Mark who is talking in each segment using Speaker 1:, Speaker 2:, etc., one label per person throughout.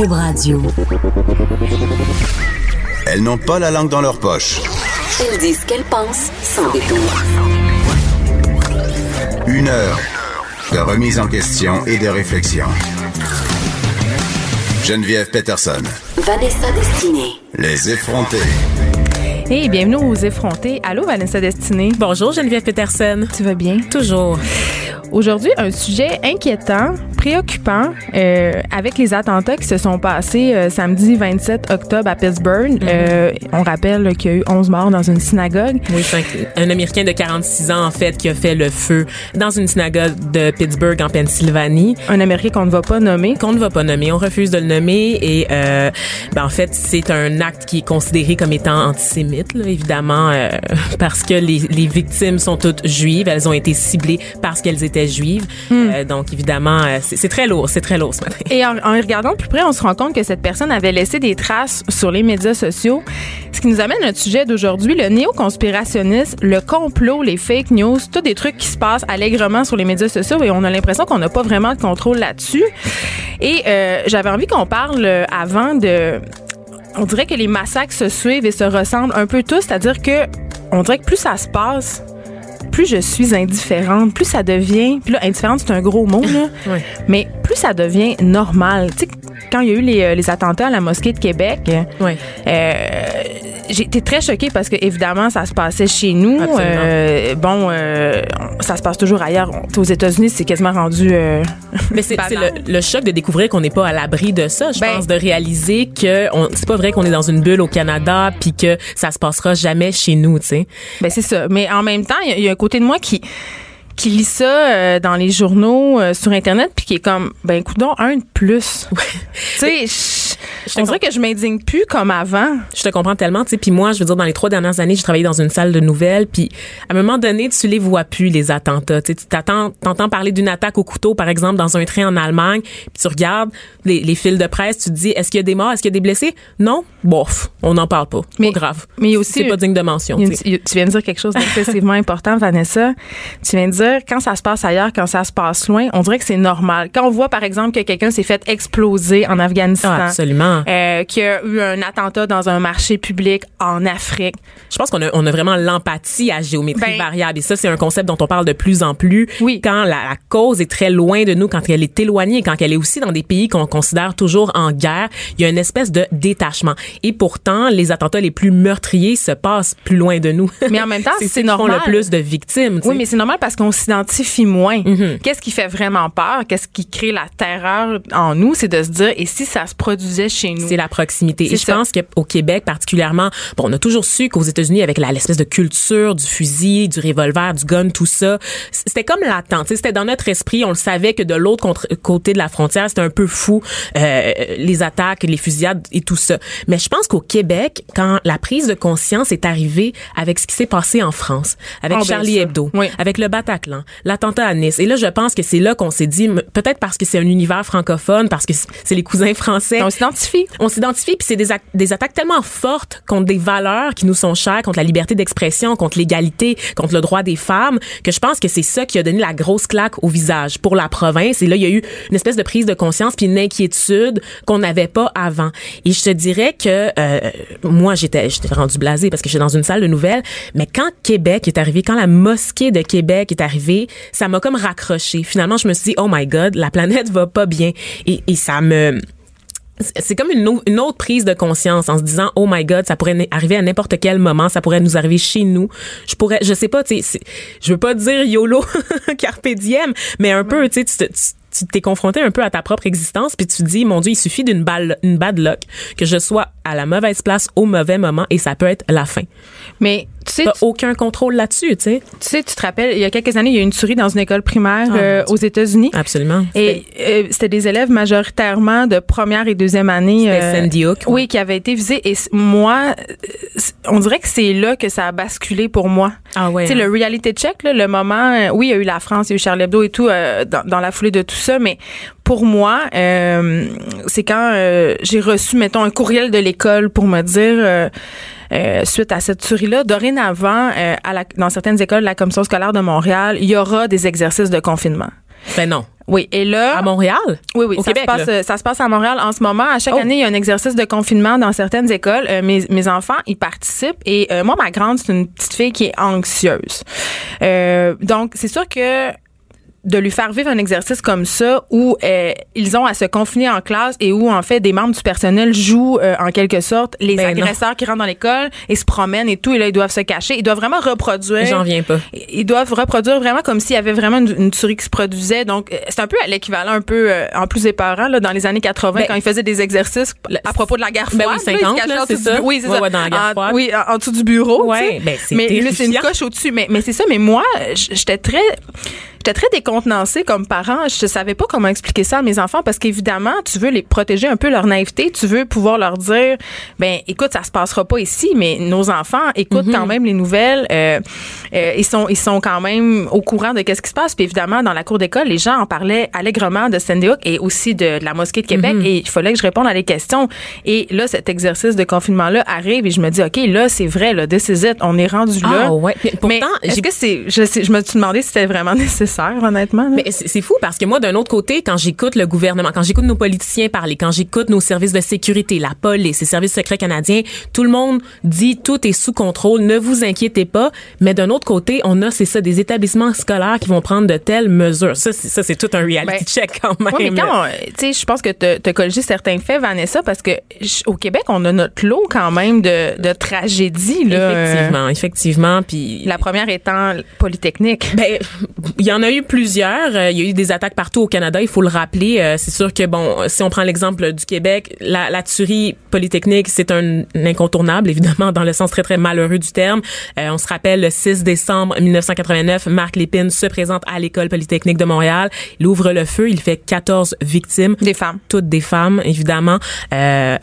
Speaker 1: Cube Radio.
Speaker 2: Elles n'ont pas la langue dans leur poche.
Speaker 1: Elles disent ce qu'elles pensent sans détour.
Speaker 2: Une heure de remise en question et de réflexion. Geneviève Peterson.
Speaker 1: Vanessa Destinée.
Speaker 2: Les effrontés.
Speaker 3: Hey, bienvenue aux effrontés. Allô, Vanessa Destinée.
Speaker 4: Bonjour Geneviève Peterson.
Speaker 3: Tu vas bien?
Speaker 4: Toujours.
Speaker 3: Aujourd'hui, un sujet inquiétant, préoccupant, euh, avec les attentats qui se sont passés euh, samedi 27 octobre à Pittsburgh. Euh, on rappelle qu'il y a eu 11 morts dans une synagogue.
Speaker 4: Oui, un, un Américain de 46 ans, en fait, qui a fait le feu dans une synagogue de Pittsburgh, en Pennsylvanie.
Speaker 3: Un Américain qu'on ne va pas nommer.
Speaker 4: Qu'on ne va pas nommer. On refuse de le nommer. Et, euh, ben, en fait, c'est un acte qui est considéré comme étant antisémite, là, évidemment, euh, parce que les, les victimes sont toutes juives. Elles ont été ciblées parce qu'elles étaient juives. Euh, donc, évidemment, euh, c'est très lourd. C'est très lourd ce matin.
Speaker 3: Et en, regardant plus près, on se rend compte que cette personne avait laissé des traces sur les médias sociaux. Ce qui nous amène à sujet d'aujourd'hui, le néo-conspirationnisme, le complot, les fake news, tous des trucs qui se passent allègrement sur les médias sociaux et on a l'impression qu'on n'a pas vraiment de contrôle là-dessus. Et euh, j'avais envie qu'on parle euh, avant de... On dirait que les massacres se suivent et se ressemblent un peu tous, c'est-à-dire que on dirait que plus ça se passe, plus je suis indifférente, plus ça devient. Puis là, indifférente, c'est un gros mot, là.
Speaker 4: Oui.
Speaker 3: Mais plus ça devient normal. Tu sais, quand il y a eu les, euh, les attentats à la mosquée de Québec,
Speaker 4: Oui.
Speaker 3: euh, j'ai été très choquée parce que, évidemment, ça se passait chez nous. Euh, bon, euh, ça se passe toujours ailleurs. Aux États-Unis, c'est quasiment rendu. euh,
Speaker 4: Mais c'est le, le choc de découvrir qu'on n'est pas à l'abri de ça. Je
Speaker 3: Ben-
Speaker 4: pense de réaliser que c'est pas vrai qu'on est dans une bulle au Canada puis que ça se passera jamais chez nous, tu sais.
Speaker 3: Ben c'est ça. Mais en même temps, il y y, a un côté de moi qui qui lit ça euh, dans les journaux euh, sur internet puis qui est comme ben coudon un de plus. tu sais, on dirait que je m'indigne plus comme avant.
Speaker 4: Je te comprends tellement, tu sais. Puis moi, je veux dire, dans les trois dernières années, j'ai travaillé dans une salle de nouvelles. Puis à un moment donné, tu les vois plus les attentats. Tu t'attends, t'entends parler d'une attaque au couteau, par exemple, dans un train en Allemagne. Puis tu regardes les, les fils de presse, tu te dis, est-ce qu'il y a des morts, est-ce qu'il y a des blessés? Non, bof, on n'en parle pas.
Speaker 3: Mais-
Speaker 4: pas grave.
Speaker 3: mais aussi-
Speaker 4: c'est pas digne de mention. Tu sais.
Speaker 3: une- tu viens de dire quelque chose d'excessivement important, Vanessa. Tu viens de dire, quand ça se passe ailleurs, quand ça se passe loin, on dirait que c'est normal. Quand on voit, par exemple, que quelqu'un s'est fait exploser en Afghanistan,
Speaker 4: Ah, absolument.
Speaker 3: euh, qu'il y a eu un attentat dans un marché public en Afrique,
Speaker 4: Je pense qu'on a, on a vraiment l'empathie à géométrie
Speaker 3: Ben-
Speaker 4: variable. Et ça, c'est un concept dont on parle de plus en plus.
Speaker 3: Oui.
Speaker 4: Quand la, la cause est très loin de nous, quand elle est éloignée, quand elle est aussi dans des pays qu'on considère toujours en guerre, il y a une espèce de détachement. Et pourtant, les attentats les plus meurtriers se passent plus loin de nous.
Speaker 3: Mais en même temps, c'est
Speaker 4: ceux qui font
Speaker 3: normal.
Speaker 4: le plus de victimes. tu
Speaker 3: Oui, mais c'est normal parce qu'on s'identifie moins.
Speaker 4: Mm-hmm.
Speaker 3: Qu'est-ce qui fait vraiment peur? Qu'est-ce qui crée la terreur en nous? C'est de se dire, et si ça se produisait chez nous?
Speaker 4: C'est la proximité. Et je
Speaker 3: ça.
Speaker 4: pense qu'au Québec particulièrement, bon, on a toujours su qu'aux États-Unis, avec l'espèce de culture du fusil, du revolver, du gun, tout ça, c'était comme l'attente. C'était dans notre esprit. On le savait que de l'autre côté de la frontière, c'était un peu fou euh, les attaques, les fusillades et tout ça. Mais je pense qu'au Québec, quand la prise de conscience est arrivée avec ce qui s'est passé en France, avec
Speaker 3: Oh, ben
Speaker 4: Charlie. Hebdo,
Speaker 3: Oui.
Speaker 4: avec le Bataclan, l'attentat à Nice. Et là, je pense que c'est là qu'on s'est dit, peut-être parce que c'est un univers francophone, parce que c'est les cousins français.
Speaker 3: On s'identifie.
Speaker 4: On s'identifie, puis c'est des, des attaques tellement fortes contre des valeurs qui nous sont chères, contre la liberté d'expression, contre l'égalité, contre le droit des femmes, que je pense que c'est ça qui a donné la grosse claque au visage pour la province. Et là, il y a eu une espèce de prise de conscience puis une inquiétude qu'on n'avait pas avant. Et je te dirais que euh, moi, j'étais j'étais rendu blasée parce que j'étais dans une salle de nouvelles, mais quand Québec est arrivé, quand la mosquée de Québec est arrivée, ça m'a comme raccroché. Finalement, je me suis dit, oh my God, la planète va pas bien. Et, ça me c'est comme une, au- une autre prise de conscience en se disant oh my god ça pourrait arriver à n'importe quel moment ça pourrait nous arriver chez nous je pourrais je sais pas tu sais je veux pas dire yolo carpe diem mais un peu tu sais tu t'es confronté un peu à ta propre existence puis tu te dis mon dieu il suffit d'une balle une bad luck que je sois à la mauvaise place au mauvais moment et ça peut être la fin
Speaker 3: Mais tu sais,
Speaker 4: t'as
Speaker 3: tu,
Speaker 4: aucun contrôle là-dessus tu sais
Speaker 3: tu sais, tu te rappelles, il y a quelques années, il y a eu une tuerie dans une école primaire
Speaker 4: Ah,
Speaker 3: euh, aux États-Unis.
Speaker 4: absolument
Speaker 3: Et euh, c'était des élèves majoritairement de première et deuxième année.
Speaker 4: C'était Sandy Hook, ouais.
Speaker 3: Oui, qui avaient été visés. Et moi, euh, on dirait que c'est là que ça a basculé pour moi.
Speaker 4: Ah ouais,
Speaker 3: Tu sais,
Speaker 4: hein.
Speaker 3: le reality check, là, le moment, euh, oui, il y a eu la France, il y a eu Charlie Hebdo et tout euh, dans, dans la foulée de tout ça, mais pour moi, euh, c'est quand euh, j'ai reçu, mettons, un courriel de l'école pour me dire, euh, suite à cette tuerie-là, dorénavant, euh, à la, dans certaines écoles de la Commission scolaire de Montréal, il y aura des exercices de confinement.
Speaker 4: ben non
Speaker 3: Oui, et là.
Speaker 4: À Montréal?
Speaker 3: Oui, oui.
Speaker 4: Au
Speaker 3: ça,
Speaker 4: Québec,
Speaker 3: se passe,
Speaker 4: là.
Speaker 3: ça se passe à Montréal en ce moment. À chaque
Speaker 4: Oh.
Speaker 3: année, il y a un exercice de confinement dans certaines écoles. Euh, mes, mes enfants, ils participent. Et euh, moi, ma grande, c'est une petite fille qui est anxieuse. Euh, donc, c'est sûr que de lui faire vivre un exercice comme ça où euh, ils ont à se confiner en classe et où en fait des membres du personnel jouent euh, en quelque sorte les
Speaker 4: Ben non.
Speaker 3: agresseurs qui rentrent dans l'école et se promènent et tout et là ils doivent se cacher ils doivent vraiment reproduire
Speaker 4: J'en viens pas.
Speaker 3: ils doivent reproduire vraiment comme s'il y avait vraiment une, une tuerie qui se produisait donc euh, c'est un peu à l'équivalent un peu euh, en plus épeurant là dans les années 80
Speaker 4: Ben,
Speaker 3: quand ils faisaient des exercices à propos de la guerre
Speaker 4: Ben
Speaker 3: froide
Speaker 4: oui,
Speaker 3: ils se
Speaker 4: 50,
Speaker 3: cachaient
Speaker 4: là,
Speaker 3: en
Speaker 4: c'est
Speaker 3: du-
Speaker 4: ça.
Speaker 3: oui c'est
Speaker 4: Ouais,
Speaker 3: ça
Speaker 4: ouais, dans la guerre
Speaker 3: En- oui en, en dessous du bureau
Speaker 4: Ouais,
Speaker 3: tu sais.
Speaker 4: ben,
Speaker 3: mais c'est une coche au-dessus mais mais c'est ça mais moi j'étais très J'étais très décontenancée comme parent. Je savais pas comment expliquer ça à mes enfants parce qu'évidemment, tu veux les protéger un peu leur naïveté. Tu veux pouvoir leur dire, ben, écoute, ça se passera pas ici, mais nos enfants écoutent
Speaker 4: Mm-hmm.
Speaker 3: quand même les nouvelles. Euh, euh, ils sont, ils sont quand même au courant de qu'est-ce qui se passe. Puis évidemment, dans la cour d'école, les gens en parlaient allègrement de Sandy Hook et aussi de, de la mosquée de Québec.
Speaker 4: Mm-hmm.
Speaker 3: Et il fallait que je réponde à des questions. Et là, cet exercice de confinement-là arrive et je me dis, OK, là, c'est vrai, là, this is it. On est rendu là.
Speaker 4: Ah, ouais. Mais
Speaker 3: Mais
Speaker 4: pourtant,
Speaker 3: est-ce
Speaker 4: j'ai-
Speaker 3: que c'est, je, je me suis demandé si c'était vraiment nécessaire, honnêtement. là.
Speaker 4: Mais c'est fou parce que moi, d'un autre côté, quand j'écoute le gouvernement, quand j'écoute nos politiciens parler, quand j'écoute nos services de sécurité, la police, les services secrets canadiens, tout le monde dit tout est sous contrôle, ne vous inquiétez pas. Mais d'un autre côté, on a, c'est ça, des établissements scolaires qui vont prendre de telles mesures. Ça, c'est, ça, c'est tout un reality
Speaker 3: Ben,
Speaker 4: check quand même.
Speaker 3: Oui, mais quand, on- tu sais, je pense que tu as corrigé certains faits, Vanessa, parce que au Québec, on a notre lot quand même de, de tragédies. Là,
Speaker 4: Effectivement, effectivement. Puis
Speaker 3: Euh, la première étant Polytechnique.
Speaker 4: Ben, il y en a eu plusieurs. Euh, Il y a eu des attaques partout au Canada. Il faut le rappeler. Euh, c'est sûr que bon, si on prend l'exemple du Québec, la, la tuerie polytechnique, c'est un, incontournable, évidemment, dans le sens très très malheureux du terme. Euh, on se rappelle le 6 décembre 1989, Marc Lépine se présente à l'école polytechnique de Montréal. Il ouvre le feu. Il fait 14 victimes
Speaker 3: Des femmes.
Speaker 4: toutes des femmes évidemment euh,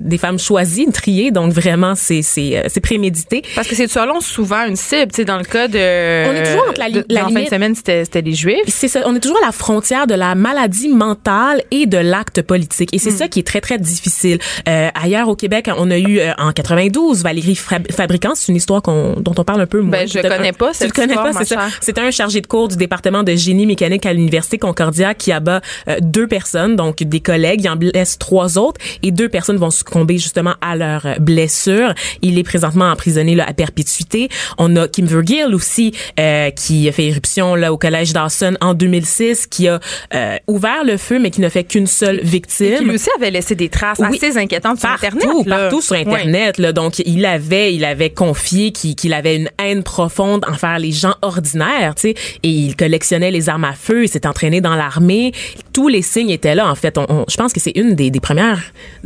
Speaker 4: des femmes choisies triées donc vraiment c'est c'est euh, c'est prémédité
Speaker 3: Parce que c'est selon souvent une cible. Tu sais, dans le cas de.
Speaker 4: On est toujours entre la
Speaker 3: de-
Speaker 4: la
Speaker 3: en de semaine, c'était les Juifs.
Speaker 4: c'est ça, on est toujours à la frontière de la maladie mentale et de l'acte politique. Et c'est
Speaker 3: Hmm.
Speaker 4: ça qui est très, très difficile. Euh, ailleurs au Québec, on a eu euh, en 92 Valérie Fab- Fabricant. C'est une histoire qu'on, dont on parle un peu moins.
Speaker 3: Ben, je connais
Speaker 4: un-
Speaker 3: pas
Speaker 4: Tu
Speaker 3: cette
Speaker 4: le connais pas, c'est ça. C'était un chargé de cours du département de génie mécanique à l'Université Concordia qui abat euh, deux personnes, donc des collègues. Il en blesse trois autres et deux personnes vont succomber justement à leurs euh, blessures. Il est présentement emprisonné là, à perpétuité. On a Kim Vergil aussi euh, qui a fait éruption là au collège Dawson en 2006, qui a euh, ouvert le feu mais qui n'a fait qu'une seule victime.
Speaker 3: Qui lui aussi avait laissé des traces
Speaker 4: Oui.
Speaker 3: assez inquiétantes sur
Speaker 4: Partout,
Speaker 3: Internet. là.
Speaker 4: partout sur. Internet. Là, donc, il avait, il avait confié qu'il avait une haine profonde envers les gens ordinaires, tu sais, et il collectionnait les armes à feu, il s'est entraîné dans l'armée. Tous les signes étaient là, en fait. On, on- je pense que c'est une des, des premières...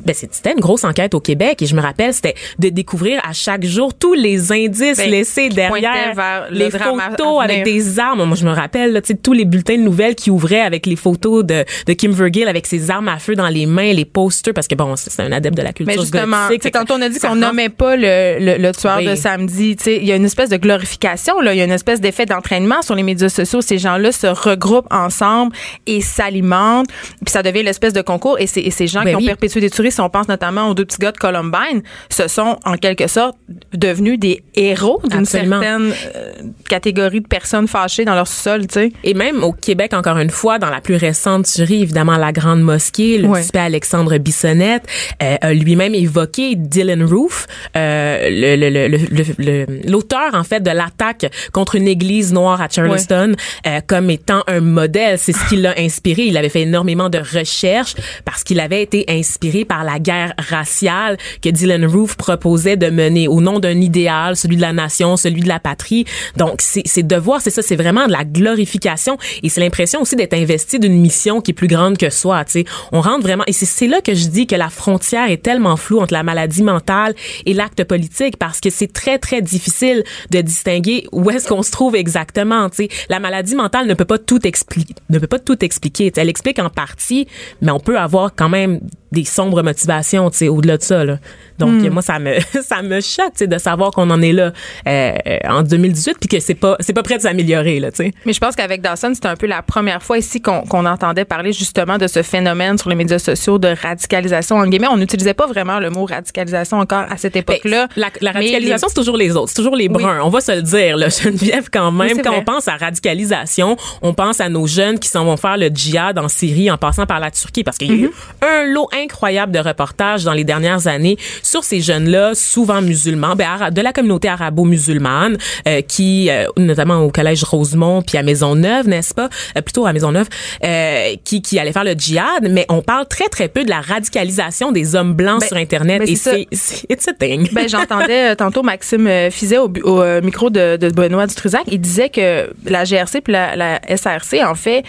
Speaker 4: Ben, c'était une grosse enquête au Québec, et je me rappelle, c'était de découvrir à chaque jour tous les indices
Speaker 3: Ben,
Speaker 4: laissés derrière
Speaker 3: vers
Speaker 4: les photos avec des armes. Moi, je me rappelle, là, tu sais, tous les bulletins de nouvelles qui ouvraient avec les photos de, de Kim Vergil avec ses armes à feu dans les mains, les posters, parce que bon, c'est un adepte de la culture
Speaker 3: Mais justement,
Speaker 4: gothique.
Speaker 3: tantôt on a dit qu'on nommait pas le, le, le tueur
Speaker 4: Oui.
Speaker 3: de samedi. Tu sais, il y a une espèce de glorification, là. Il y a une espèce d'effet d'entraînement sur les médias sociaux. Ces gens-là se regroupent ensemble et s'alimentent. Puis ça devient l'espèce de concours. Et, ces gens
Speaker 4: Ben
Speaker 3: qui ont perpétué des tueries, si on pense notamment aux deux petits gars de Columbine, se sont en quelque sorte devenus des héros d'une certaine euh, catégorie de personnes fâchées dans leur sol, tu sais.
Speaker 4: Et même au Québec, encore une fois, dans la plus récente tuerie, évidemment, la Grande Mosquée, le
Speaker 3: Ouais.
Speaker 4: suspect Alexandre Bissonnette euh, a lui-même évoqué Dylan Roof, euh, le- le- le- le- le- le- l'auteur, en fait, de l'attaque contre une église noire à Charleston, euh, comme étant un modèle. C'est ce qui l'a inspiré. Il avait fait énormément de recherches parce qu'il avait été inspiré par la guerre raciale que Dylan Roof proposait de mener au nom d'un idéal, celui de la nation, celui de la patrie. Donc, c'est c'est de voir, c'est ça, c'est vraiment de la glorification et c'est l'impression aussi d'être investi d'une mission qui est plus grande que soi, tu sais. On rentre vraiment, et c'est- là que je dis que la frontière est tellement floue entre la maladie mentale et l'acte politique parce que c'est très, très difficile de distinguer où est-ce qu'on se trouve exactement, tu sais. La maladie mentale ne peut pas tout expliquer, ne peut pas tout expliquer. Elle explique en partie, mais on peut avoir quand même des sombres motivations, tu sais, au-delà de ça. Là. Donc
Speaker 3: Hmm.
Speaker 4: moi ça me ça me choque, tu sais, de savoir qu'on en est là euh, en 2018 puis que c'est pas c'est pas prêt de s'améliorer là, tu sais.
Speaker 3: Mais je pense qu'avec Dawson, c'était un peu la première fois ici qu'on qu'on entendait parler justement de ce phénomène sur les médias sociaux de radicalisation. En guillemets, on n'utilisait pas vraiment le mot radicalisation encore à cette époque-là.
Speaker 4: Ben, La, la
Speaker 3: Mais
Speaker 4: radicalisation,
Speaker 3: les-
Speaker 4: c'est toujours les autres, c'est toujours les bruns. On va se le dire, là, Geneviève, quand même. quand
Speaker 3: vrai.
Speaker 4: on pense à radicalisation, on pense à nos jeunes qui s'en vont faire le djihad en Syrie en passant par la Turquie, parce qu'il y a eu un lot incroyable de reportages dans les dernières années sur ces jeunes-là, souvent musulmans, ben, de la communauté arabo-musulmane, euh, qui, euh, notamment au collège Rosemont, puis à Maisonneuve, n'est-ce pas, Euh, plutôt à Maisonneuve, qui, qui allaient faire le djihad, mais on parle très, très peu de la radicalisation des hommes blancs
Speaker 3: Ben,
Speaker 4: sur Internet,
Speaker 3: ben,
Speaker 4: et
Speaker 3: c'est ça.
Speaker 4: c'est, c'est- it's a thing.
Speaker 3: Ben, j'entendais tantôt Maxime Fizet au, au, micro de, de Benoît Dutrisac. Il disait que la GRC puis la, la SRC, en fait,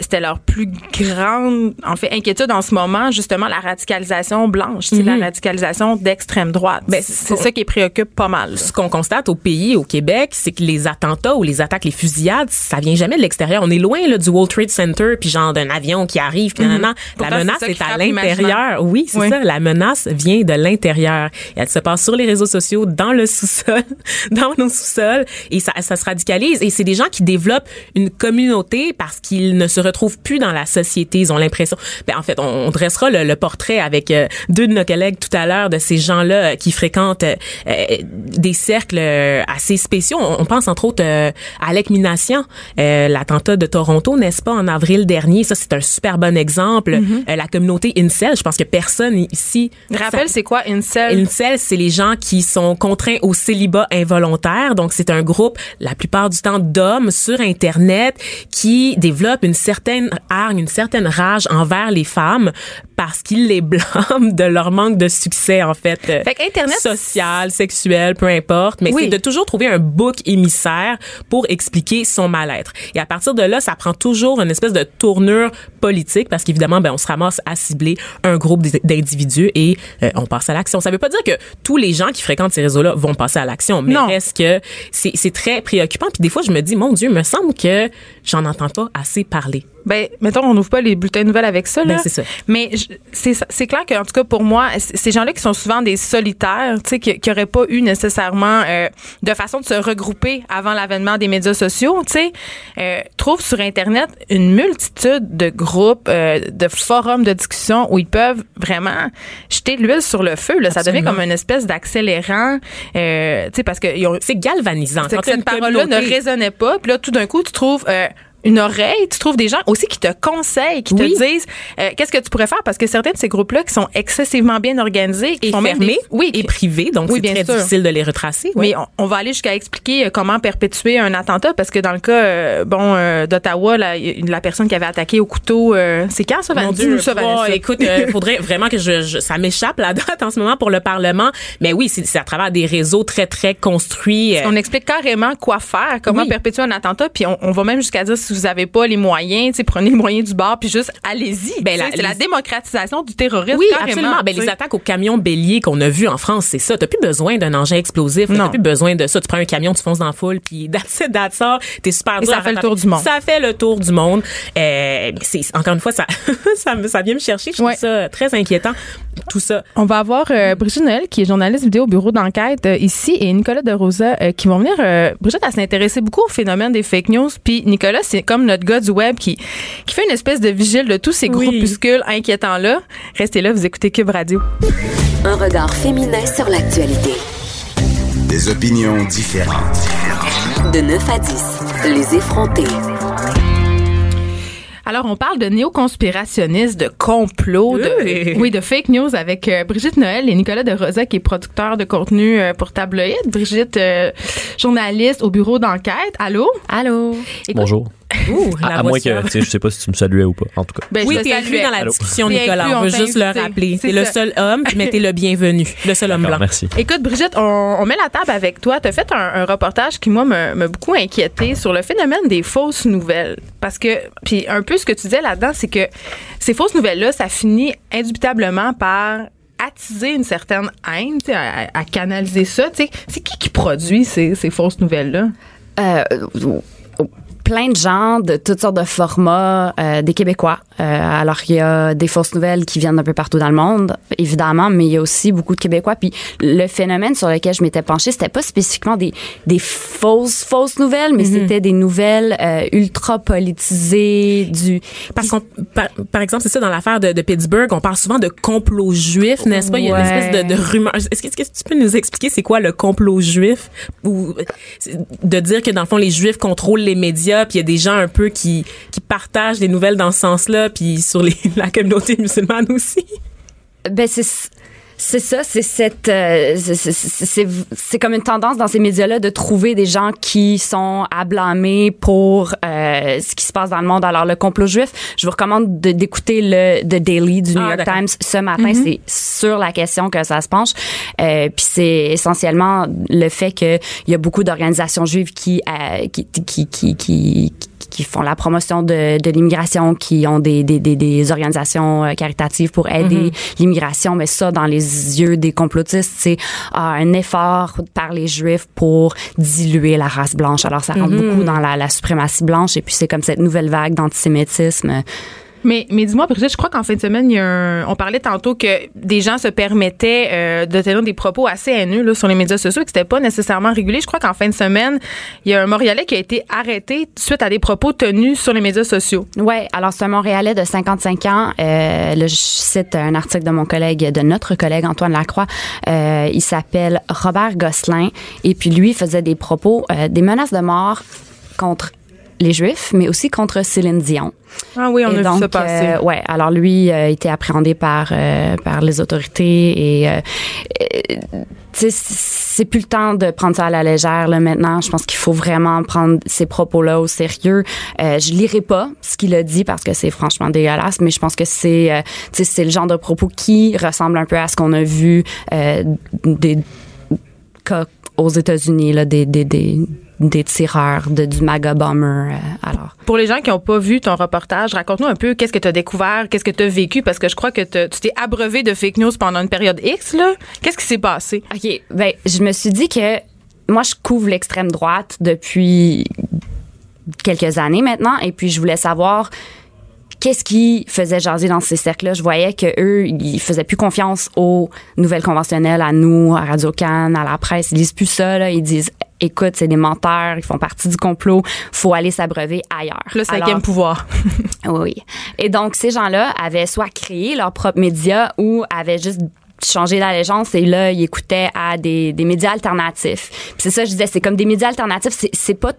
Speaker 3: c'était leur plus grande, en fait, inquiétude en ce moment, justement, la radicalisation blanche, c'est la radicalisation d'extrême droite.
Speaker 4: Ben,
Speaker 3: c'est ça qui préoccupe pas mal. là.
Speaker 4: ce qu'on constate au pays, au Québec, c'est que les attentats ou les attaques, les fusillades, ça vient jamais de l'extérieur. On est loin là, du World Trade Center, puis genre d'un avion qui arrive, puis nanana.
Speaker 3: Pourtant,
Speaker 4: La menace est à l'intérieur. Oui, c'est
Speaker 3: Oui.
Speaker 4: ça. La menace vient de l'intérieur. Elle se passe sur les réseaux sociaux, dans le sous-sol, dans nos sous-sols, et ça, ça se radicalise. Et c'est des gens qui développent une communauté parce qu'ils ne se retrouvent plus dans la société. Ils ont l'impression. Ben, en fait, on, on dressera le, le portrait avec euh, deux de nos collègues tout à l'heure de ces gens-là euh, qui fréquentent euh, des cercles assez spéciaux. On, pense entre autres à Alec Minassian, l'attentat de Toronto, n'est-ce pas, en avril dernier. Ça, c'est un super bon exemple. Euh, la communauté Incel, je pense que personne ici
Speaker 3: Rappelle, c'est quoi Incel?
Speaker 4: Incel, c'est les gens qui sont contraints au célibat involontaire. Donc, c'est un groupe, la plupart du temps, d'hommes sur Internet qui développent une certaine hargne, une certaine rage envers les femmes parce qu'ils les blâment de leur manque de succès, en fait. euh,
Speaker 3: Fait qu'Internet-
Speaker 4: Social, sexuel, peu importe. Mais
Speaker 3: Oui.
Speaker 4: c'est de toujours trouver un bouc émissaire pour expliquer son mal-être. Et à partir de là, ça prend toujours une espèce de tournure politique parce qu'évidemment, ben, on se ramasse à cibler un groupe d'individus et euh, on passe à l'action. Ça veut pas dire que tous les gens qui fréquentent ces réseaux-là vont passer à l'action, mais reste que c'est c'est très préoccupant? Puis des fois, je me dis, mon Dieu, me semble que j'en entends pas assez parler.
Speaker 3: Ben, mettons, on n'ouvre pas les bulletins de nouvelles avec ça, là.
Speaker 4: Ben, c'est ça.
Speaker 3: Mais je- c'est c'est clair qu'en tout cas, pour moi, ces gens-là qui sont souvent des solitaires, tu sais, qui n'auraient pas eu nécessairement euh, de façon de se regrouper avant l'avènement des médias sociaux, tu sais, euh, trouvent sur Internet une multitude de groupes, euh, de forums de discussion où ils peuvent vraiment jeter de l'huile sur le feu, là. Ça devient comme une espèce d'accélérant, euh, tu sais, parce que
Speaker 4: C'est galvanisant. Quand
Speaker 3: que cette parole-là ne résonnait pas. Puis là, tout d'un coup, tu trouves euh, une oreille, tu trouves des gens aussi qui te conseillent, qui
Speaker 4: Oui.
Speaker 3: te disent euh, qu'est-ce que tu pourrais faire? Parce que certains de ces groupes-là qui sont excessivement bien organisés, qui
Speaker 4: et
Speaker 3: même
Speaker 4: fermés
Speaker 3: des- oui,
Speaker 4: et privés, donc
Speaker 3: Oui,
Speaker 4: c'est très
Speaker 3: sûr.
Speaker 4: difficile de les retracer. oui.
Speaker 3: mais on, on va aller jusqu'à expliquer euh, comment perpétuer un attentat parce que dans le cas euh, bon euh, d'Ottawa la, la personne qui avait attaqué au couteau euh, c'est quand ça 22
Speaker 4: Dieu,
Speaker 3: ça,
Speaker 4: oh, écoute, il faudrait vraiment que je, je- ça m'échappe la date en ce moment pour le Parlement. Mais oui, c'est c'est à travers des réseaux très très construits.
Speaker 3: on explique carrément quoi faire, comment perpétuer un attentat, puis on, on va même jusqu'à dire si vous avez pas les moyens, prenez les moyens du bord, puis juste allez-y.
Speaker 4: Ben, la-
Speaker 3: c'est la démocratisation du terrorisme.
Speaker 4: Oui,
Speaker 3: carrément,
Speaker 4: absolument. Ben, les attaques au camion bélier qu'on a vu en France, c'est ça. T'as plus besoin d'un engin explosif. T'as plus besoin de ça. Tu prends un camion, tu fonces dans la foule, puis that's it, that's all. T'es super
Speaker 3: Et
Speaker 4: dur
Speaker 3: ça fait le tour du monde.
Speaker 4: Ça fait le tour du monde. Euh, c'est encore une fois ça, ça, me- ça vient me chercher. Je
Speaker 3: Ouais.
Speaker 4: trouve ça très inquiétant. Tout ça.
Speaker 3: On va avoir euh, Brigitte Noël, qui est journaliste vidéo au bureau d'enquête euh, ici, et Nicolas de Rosa, euh, qui vont venir. Brigitte, elle s'est intéressée beaucoup au phénomène des fake news. Puis Nicolas, c'est comme notre gars du web qui, qui fait une espèce de vigile de tous ces
Speaker 4: Oui.
Speaker 3: groupuscules inquiétants-là. Restez là, vous écoutez Cube Radio.
Speaker 1: Un regard féminin sur l'actualité.
Speaker 2: Des opinions différentes.
Speaker 1: De 9 à 10, les effrontés.
Speaker 3: Alors, on parle de néoconspirationnistes, de complots, de,
Speaker 4: Oui.
Speaker 3: oui, de fake news avec euh, Brigitte Noël et Nicolas de Rosa, qui est producteur de contenu euh, pour Tabloïd. Brigitte, euh, journaliste au bureau d'enquête. Allô?
Speaker 4: Allô?
Speaker 3: Écoute,
Speaker 5: Bonjour.
Speaker 4: Ouh,
Speaker 5: À,
Speaker 4: la
Speaker 5: à
Speaker 4: voix
Speaker 5: moins que, tu sais, je sais pas si tu me saluais ou pas, en tout cas.
Speaker 3: ben,
Speaker 4: Oui, t'es inclus dans la
Speaker 5: Allô?
Speaker 4: discussion, Nicolas.
Speaker 3: inclus,
Speaker 4: On
Speaker 3: on
Speaker 4: veut juste le
Speaker 3: invité.
Speaker 4: rappeler.
Speaker 3: C'est
Speaker 4: T'es le seul homme, mais t'es le bienvenu. Le seul homme blanc.
Speaker 5: merci.
Speaker 3: Écoute, Brigitte, on, on met la table avec toi. Tu as fait un, un reportage qui, moi, m'a beaucoup inquiété sur le phénomène des fausses nouvelles. Parce que, puis un peu ce que tu disais là-dedans, c'est que ces fausses nouvelles-là, ça finit indubitablement par attiser une certaine haine, tu sais, à, à canaliser ça. tu sais. C'est qui qui produit ces, ces fausses nouvelles-là?
Speaker 6: Euh, plein de gens de toutes sortes de formats, euh, des Québécois alors il y a des fausses nouvelles qui viennent d'un peu partout dans le monde, évidemment, mais il y a aussi beaucoup de Québécois. Puis le phénomène sur lequel je m'étais penchée, c'était pas spécifiquement des, des fausses fausses nouvelles, mais
Speaker 4: Mhm.
Speaker 6: c'était des nouvelles euh, ultra politisées du.
Speaker 4: Parce qu'on, par, par exemple, c'est ça dans l'affaire de, de Pittsburgh, on parle souvent de complot juif, n'est-ce pas? Il y a une espèce de, de rumeur. Est-ce que, est-ce que tu peux nous expliquer c'est quoi le complot juif? Ou de dire que dans le fond les juifs contrôlent les médias, puis il y a des gens un peu qui qui partagent des nouvelles dans ce sens-là, puis sur les, la communauté musulmane aussi.
Speaker 6: Ben c'est c'est ça, c'est cette, euh, c'est- comme une tendance dans ces médias-là de trouver des gens qui sont à blâmer pour euh, ce qui se passe dans le monde. Alors le complot juif, je vous recommande de- d'écouter le The Daily du New
Speaker 4: Ah,
Speaker 6: York. Times ce matin. C'est sur la question que ça se penche. Euh, Puis c'est essentiellement le fait qu'il y a beaucoup d'organisations juives qui, euh, qui, qui, qui, qui qui font la promotion de, de l'immigration, qui ont des, des, des, des organisations euh, caritatives pour aider l'immigration, mais ça, dans les yeux des complotistes, c'est ah, un effort par les Juifs pour diluer la race blanche. Alors, ça rentre beaucoup dans la, la suprématie blanche, et puis c'est comme cette nouvelle vague d'antisémitisme.
Speaker 3: Mais, mais dis-moi, Brigitte, je crois qu'en fin de semaine, il y a un- on parlait tantôt que des gens se permettaient euh, de tenir des propos assez haineux sur les médias sociaux et que c'était pas nécessairement régulé. Je crois qu'en fin de semaine, il y a un Montréalais qui a été arrêté suite à des propos tenus sur les médias sociaux.
Speaker 6: Ouais, alors c'est un Montréalais de 55 ans. Euh, là, je cite un article de mon collègue, de notre collègue Antoine Lacroix. Euh, il s'appelle Robert Gosselin et puis lui faisait des propos, des menaces de mort contre les Juifs, mais aussi contre Céline Dion.
Speaker 3: Ah oui, on
Speaker 6: Et
Speaker 3: a
Speaker 6: donc,
Speaker 3: vu ça passer.
Speaker 6: euh, ouais, alors lui euh, a été appréhendé par euh, par les autorités et euh, euh, sais, c'est plus le temps de prendre ça à la légère là maintenant. Je pense qu'il faut vraiment prendre ces propos-là au sérieux. Euh, je lirai pas ce qu'il a dit parce que c'est franchement dégueulasse, mais je pense que c'est euh, c'est le genre de propos qui ressemble un peu à ce qu'on a vu euh, des cas aux États-Unis là des des des des tireurs de du MAGA bomber. euh, alors
Speaker 3: Pour les gens qui n'ont pas vu ton reportage, raconte-nous un peu qu'est-ce que tu as découvert, qu'est-ce que tu as vécu, parce que je crois que tu t'es abreuvé de fake news pendant une période X. là. Qu'est-ce qui s'est passé?
Speaker 6: OK. Ben, je me suis dit que moi, je couvre l'extrême droite depuis quelques années maintenant, et puis je voulais savoir qu'est-ce qui faisait jaser dans ces cercles-là? Je voyais que eux, ils faisaient plus confiance aux nouvelles conventionnelles, à nous, à Radio Cannes, à la presse. Ils disent plus ça. Là. Ils disent, écoute, c'est des menteurs, ils font partie du complot. Faut aller s'abreuver ailleurs.
Speaker 3: Le cinquième
Speaker 6: Alors,
Speaker 3: pouvoir.
Speaker 6: oui. Et donc, ces gens-là avaient soit créé leur propre média ou avaient juste changé d'allégeance et là, ils écoutaient à des, des médias alternatifs. C'est ça, je disais, c'est comme des médias alternatifs, c'est, c'est pas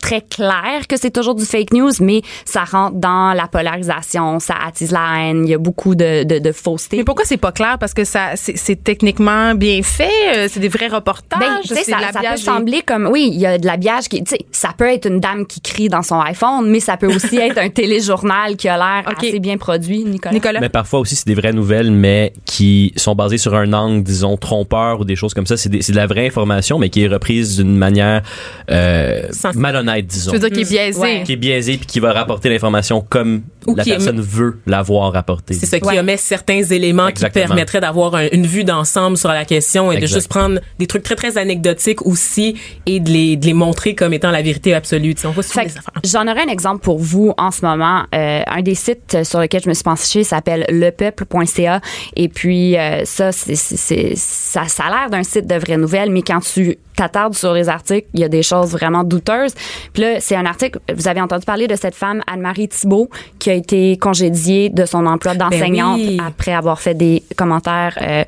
Speaker 6: très clair que c'est toujours du fake news, mais ça rentre dans la polarisation, ça attise la haine, il y a beaucoup de, de, de fausseté.
Speaker 3: Mais pourquoi c'est pas clair? Parce que ça, c'est techniquement bien fait, euh, c'est des vrais reportages.
Speaker 6: Ben,
Speaker 3: c'est
Speaker 6: ça, ça peut sembler comme, oui, il y a de l'habillage qui, tu sais, ça peut être une dame qui crie dans son iPhone, mais ça peut aussi être un téléjournal qui a l'air assez bien produit, Nicolas.
Speaker 3: Nicolas?
Speaker 5: Mais parfois aussi, c'est des vraies nouvelles, mais qui sont basées sur un angle, disons, trompeur ou des choses comme ça. C'est de la vraie information, mais qui est reprise d'une manière euh,
Speaker 4: Sans-
Speaker 5: malhonnête, disons.
Speaker 3: Tu veux dire qu'il est biaisé.
Speaker 6: Ouais.
Speaker 5: Qui est biaisée puis qui va rapporter l'information comme
Speaker 4: Ou
Speaker 5: la
Speaker 4: qui est-
Speaker 5: personne veut l'avoir rapportée.
Speaker 4: C'est ça qui
Speaker 6: Ouais.
Speaker 4: omet certains éléments
Speaker 5: Exactement.
Speaker 4: qui permettraient d'avoir un- une vue d'ensemble sur la question et de juste prendre des trucs très très anecdotiques aussi et de les, de les montrer comme étant la vérité absolue. Tu sais, on affaires.
Speaker 6: J'en aurais un exemple pour vous en ce moment. Euh, un des sites sur lesquels je me suis penchée s'appelle lepeuple.ca et puis euh, ça, c'est, c'est- c'est- ça, ça a l'air d'un site de vraies nouvelles, mais quand tu t'attardes sur les articles, il y a des choses vraiment douteuses. Puis là, c'est un article, vous avez entendu parler de cette femme, Anne-Marie Thibault, qui a été congédiée de son emploi d'enseignante
Speaker 4: oui.
Speaker 6: après avoir fait des commentaires euh,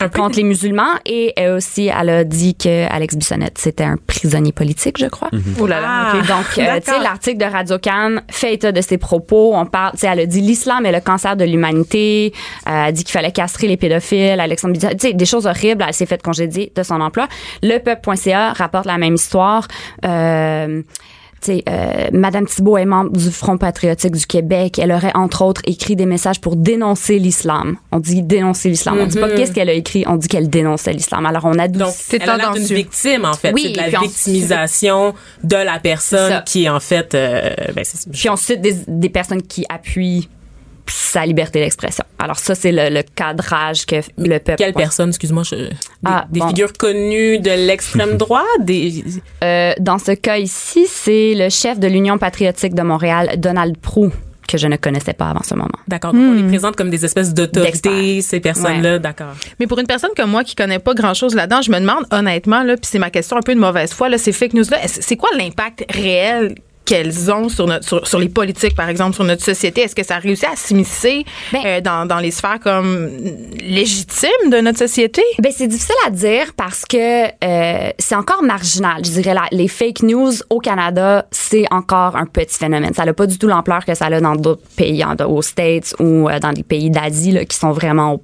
Speaker 4: Un peu
Speaker 6: contre les musulmans et elle aussi, elle a dit que Alex Bissonnette, c'était un prisonnier politique, je crois.
Speaker 3: Oh là là.
Speaker 4: Ah.
Speaker 6: Donc, euh, tu sais, l'article de Radio Cannes fait état de ses propos. On parle, tu sais, elle a dit l'islam est le cancer de l'humanité. Euh, elle a dit qu'il fallait castrer les pédophiles. Alexandre Bizet- tu sais, des choses horribles. Elle s'est faite congédier de son emploi. Le peuple.ca rapporte la même histoire. Euh, euh, Madame Thibault est membre du Front patriotique du Québec. Elle aurait, entre autres, écrit des messages pour dénoncer l'islam. On dit dénoncer l'islam. On dit pas qu'est-ce qu'elle a écrit. On dit qu'elle dénonçait l'islam. Alors, on a
Speaker 4: Donc,
Speaker 3: C'est tendancieux.
Speaker 4: victime, en fait.
Speaker 6: Oui,
Speaker 4: c'est de la
Speaker 6: on-
Speaker 4: victimisation de la personne qui est, en fait... euh, ben, c'est-
Speaker 6: Puis ensuite, des, des personnes qui appuient sa liberté d'expression. Alors ça, c'est le, le cadrage que le peuple...
Speaker 4: Quelle personne, excuse-moi, je- des,
Speaker 6: Ah,
Speaker 4: des
Speaker 6: bon.
Speaker 4: figures connues de l'extrême droite, des...
Speaker 6: Euh, dans ce cas ici, c'est le chef de l'Union patriotique de Montréal, Donald Prou, que je ne connaissais pas avant ce moment.
Speaker 4: D'accord. Donc, on les présente comme des espèces d'autorités, ces personnes-là. D'accord.
Speaker 3: Mais pour une personne comme moi qui connaît pas grand chose là-dedans, je me demande honnêtement, là, puis c'est ma question un peu de mauvaise foi, là, ces fake news-là, c'est quoi l'impact réel qu'elles ont sur, notre, sur, sur les politiques, par exemple, sur notre société? Est-ce que ça réussit à s'immiscer
Speaker 6: Ben-
Speaker 3: euh, dans, dans les sphères comme légitimes de notre société?
Speaker 6: Ben c'est difficile à dire parce que euh, c'est encore marginal. Je dirais la- les fake news au Canada, c'est encore un petit phénomène. Ça n'a pas du tout l'ampleur que ça a dans d'autres pays, en- aux States ou euh, dans des pays d'Asie là, qui sont vraiment au-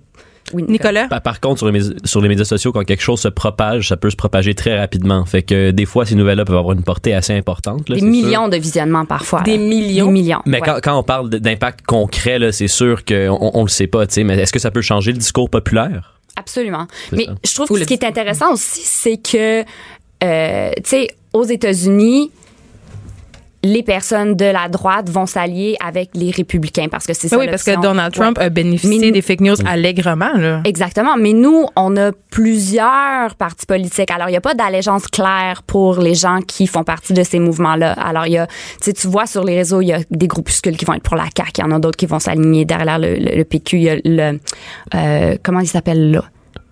Speaker 6: oui,
Speaker 3: Nicolas?
Speaker 5: Par, par contre, sur les, sur les médias sociaux, quand quelque chose se propage, ça peut se propager très rapidement. Fait que des fois, ces nouvelles-là peuvent avoir une portée assez importante. là,
Speaker 6: Des
Speaker 5: sûr.
Speaker 6: millions de visionnements parfois.
Speaker 4: Des
Speaker 6: là.
Speaker 4: millions?
Speaker 6: Des millions.
Speaker 5: Mais
Speaker 6: ouais.
Speaker 5: quand, quand on parle d'impact concret, là, c'est sûr qu'on on, le sait pas, tu sais, mais est-ce que ça peut changer le discours populaire?
Speaker 6: Absolument. Mais
Speaker 5: ça.
Speaker 6: je trouve
Speaker 4: Ou
Speaker 6: que
Speaker 4: le
Speaker 6: ce qui est intéressant aussi, c'est que, euh, tu sais, aux États-Unis, les personnes de la droite vont s'allier avec les républicains parce que c'est ça.
Speaker 3: oui, parce que. Donald Trump
Speaker 6: Ouais.
Speaker 3: a bénéficié
Speaker 6: Mais-
Speaker 3: des fake news allègrement. Là.
Speaker 6: Exactement. Mais nous, on a plusieurs partis politiques. Alors, il n'y a pas d'allégeance claire pour les gens qui font partie de ces mouvements-là. Alors, il y a, tu vois sur les réseaux, il y a des groupuscules qui vont être pour la CAQ. Il y en a d'autres qui vont s'aligner derrière le, le, le PQ. Il y a le, euh, comment il s'appelle là?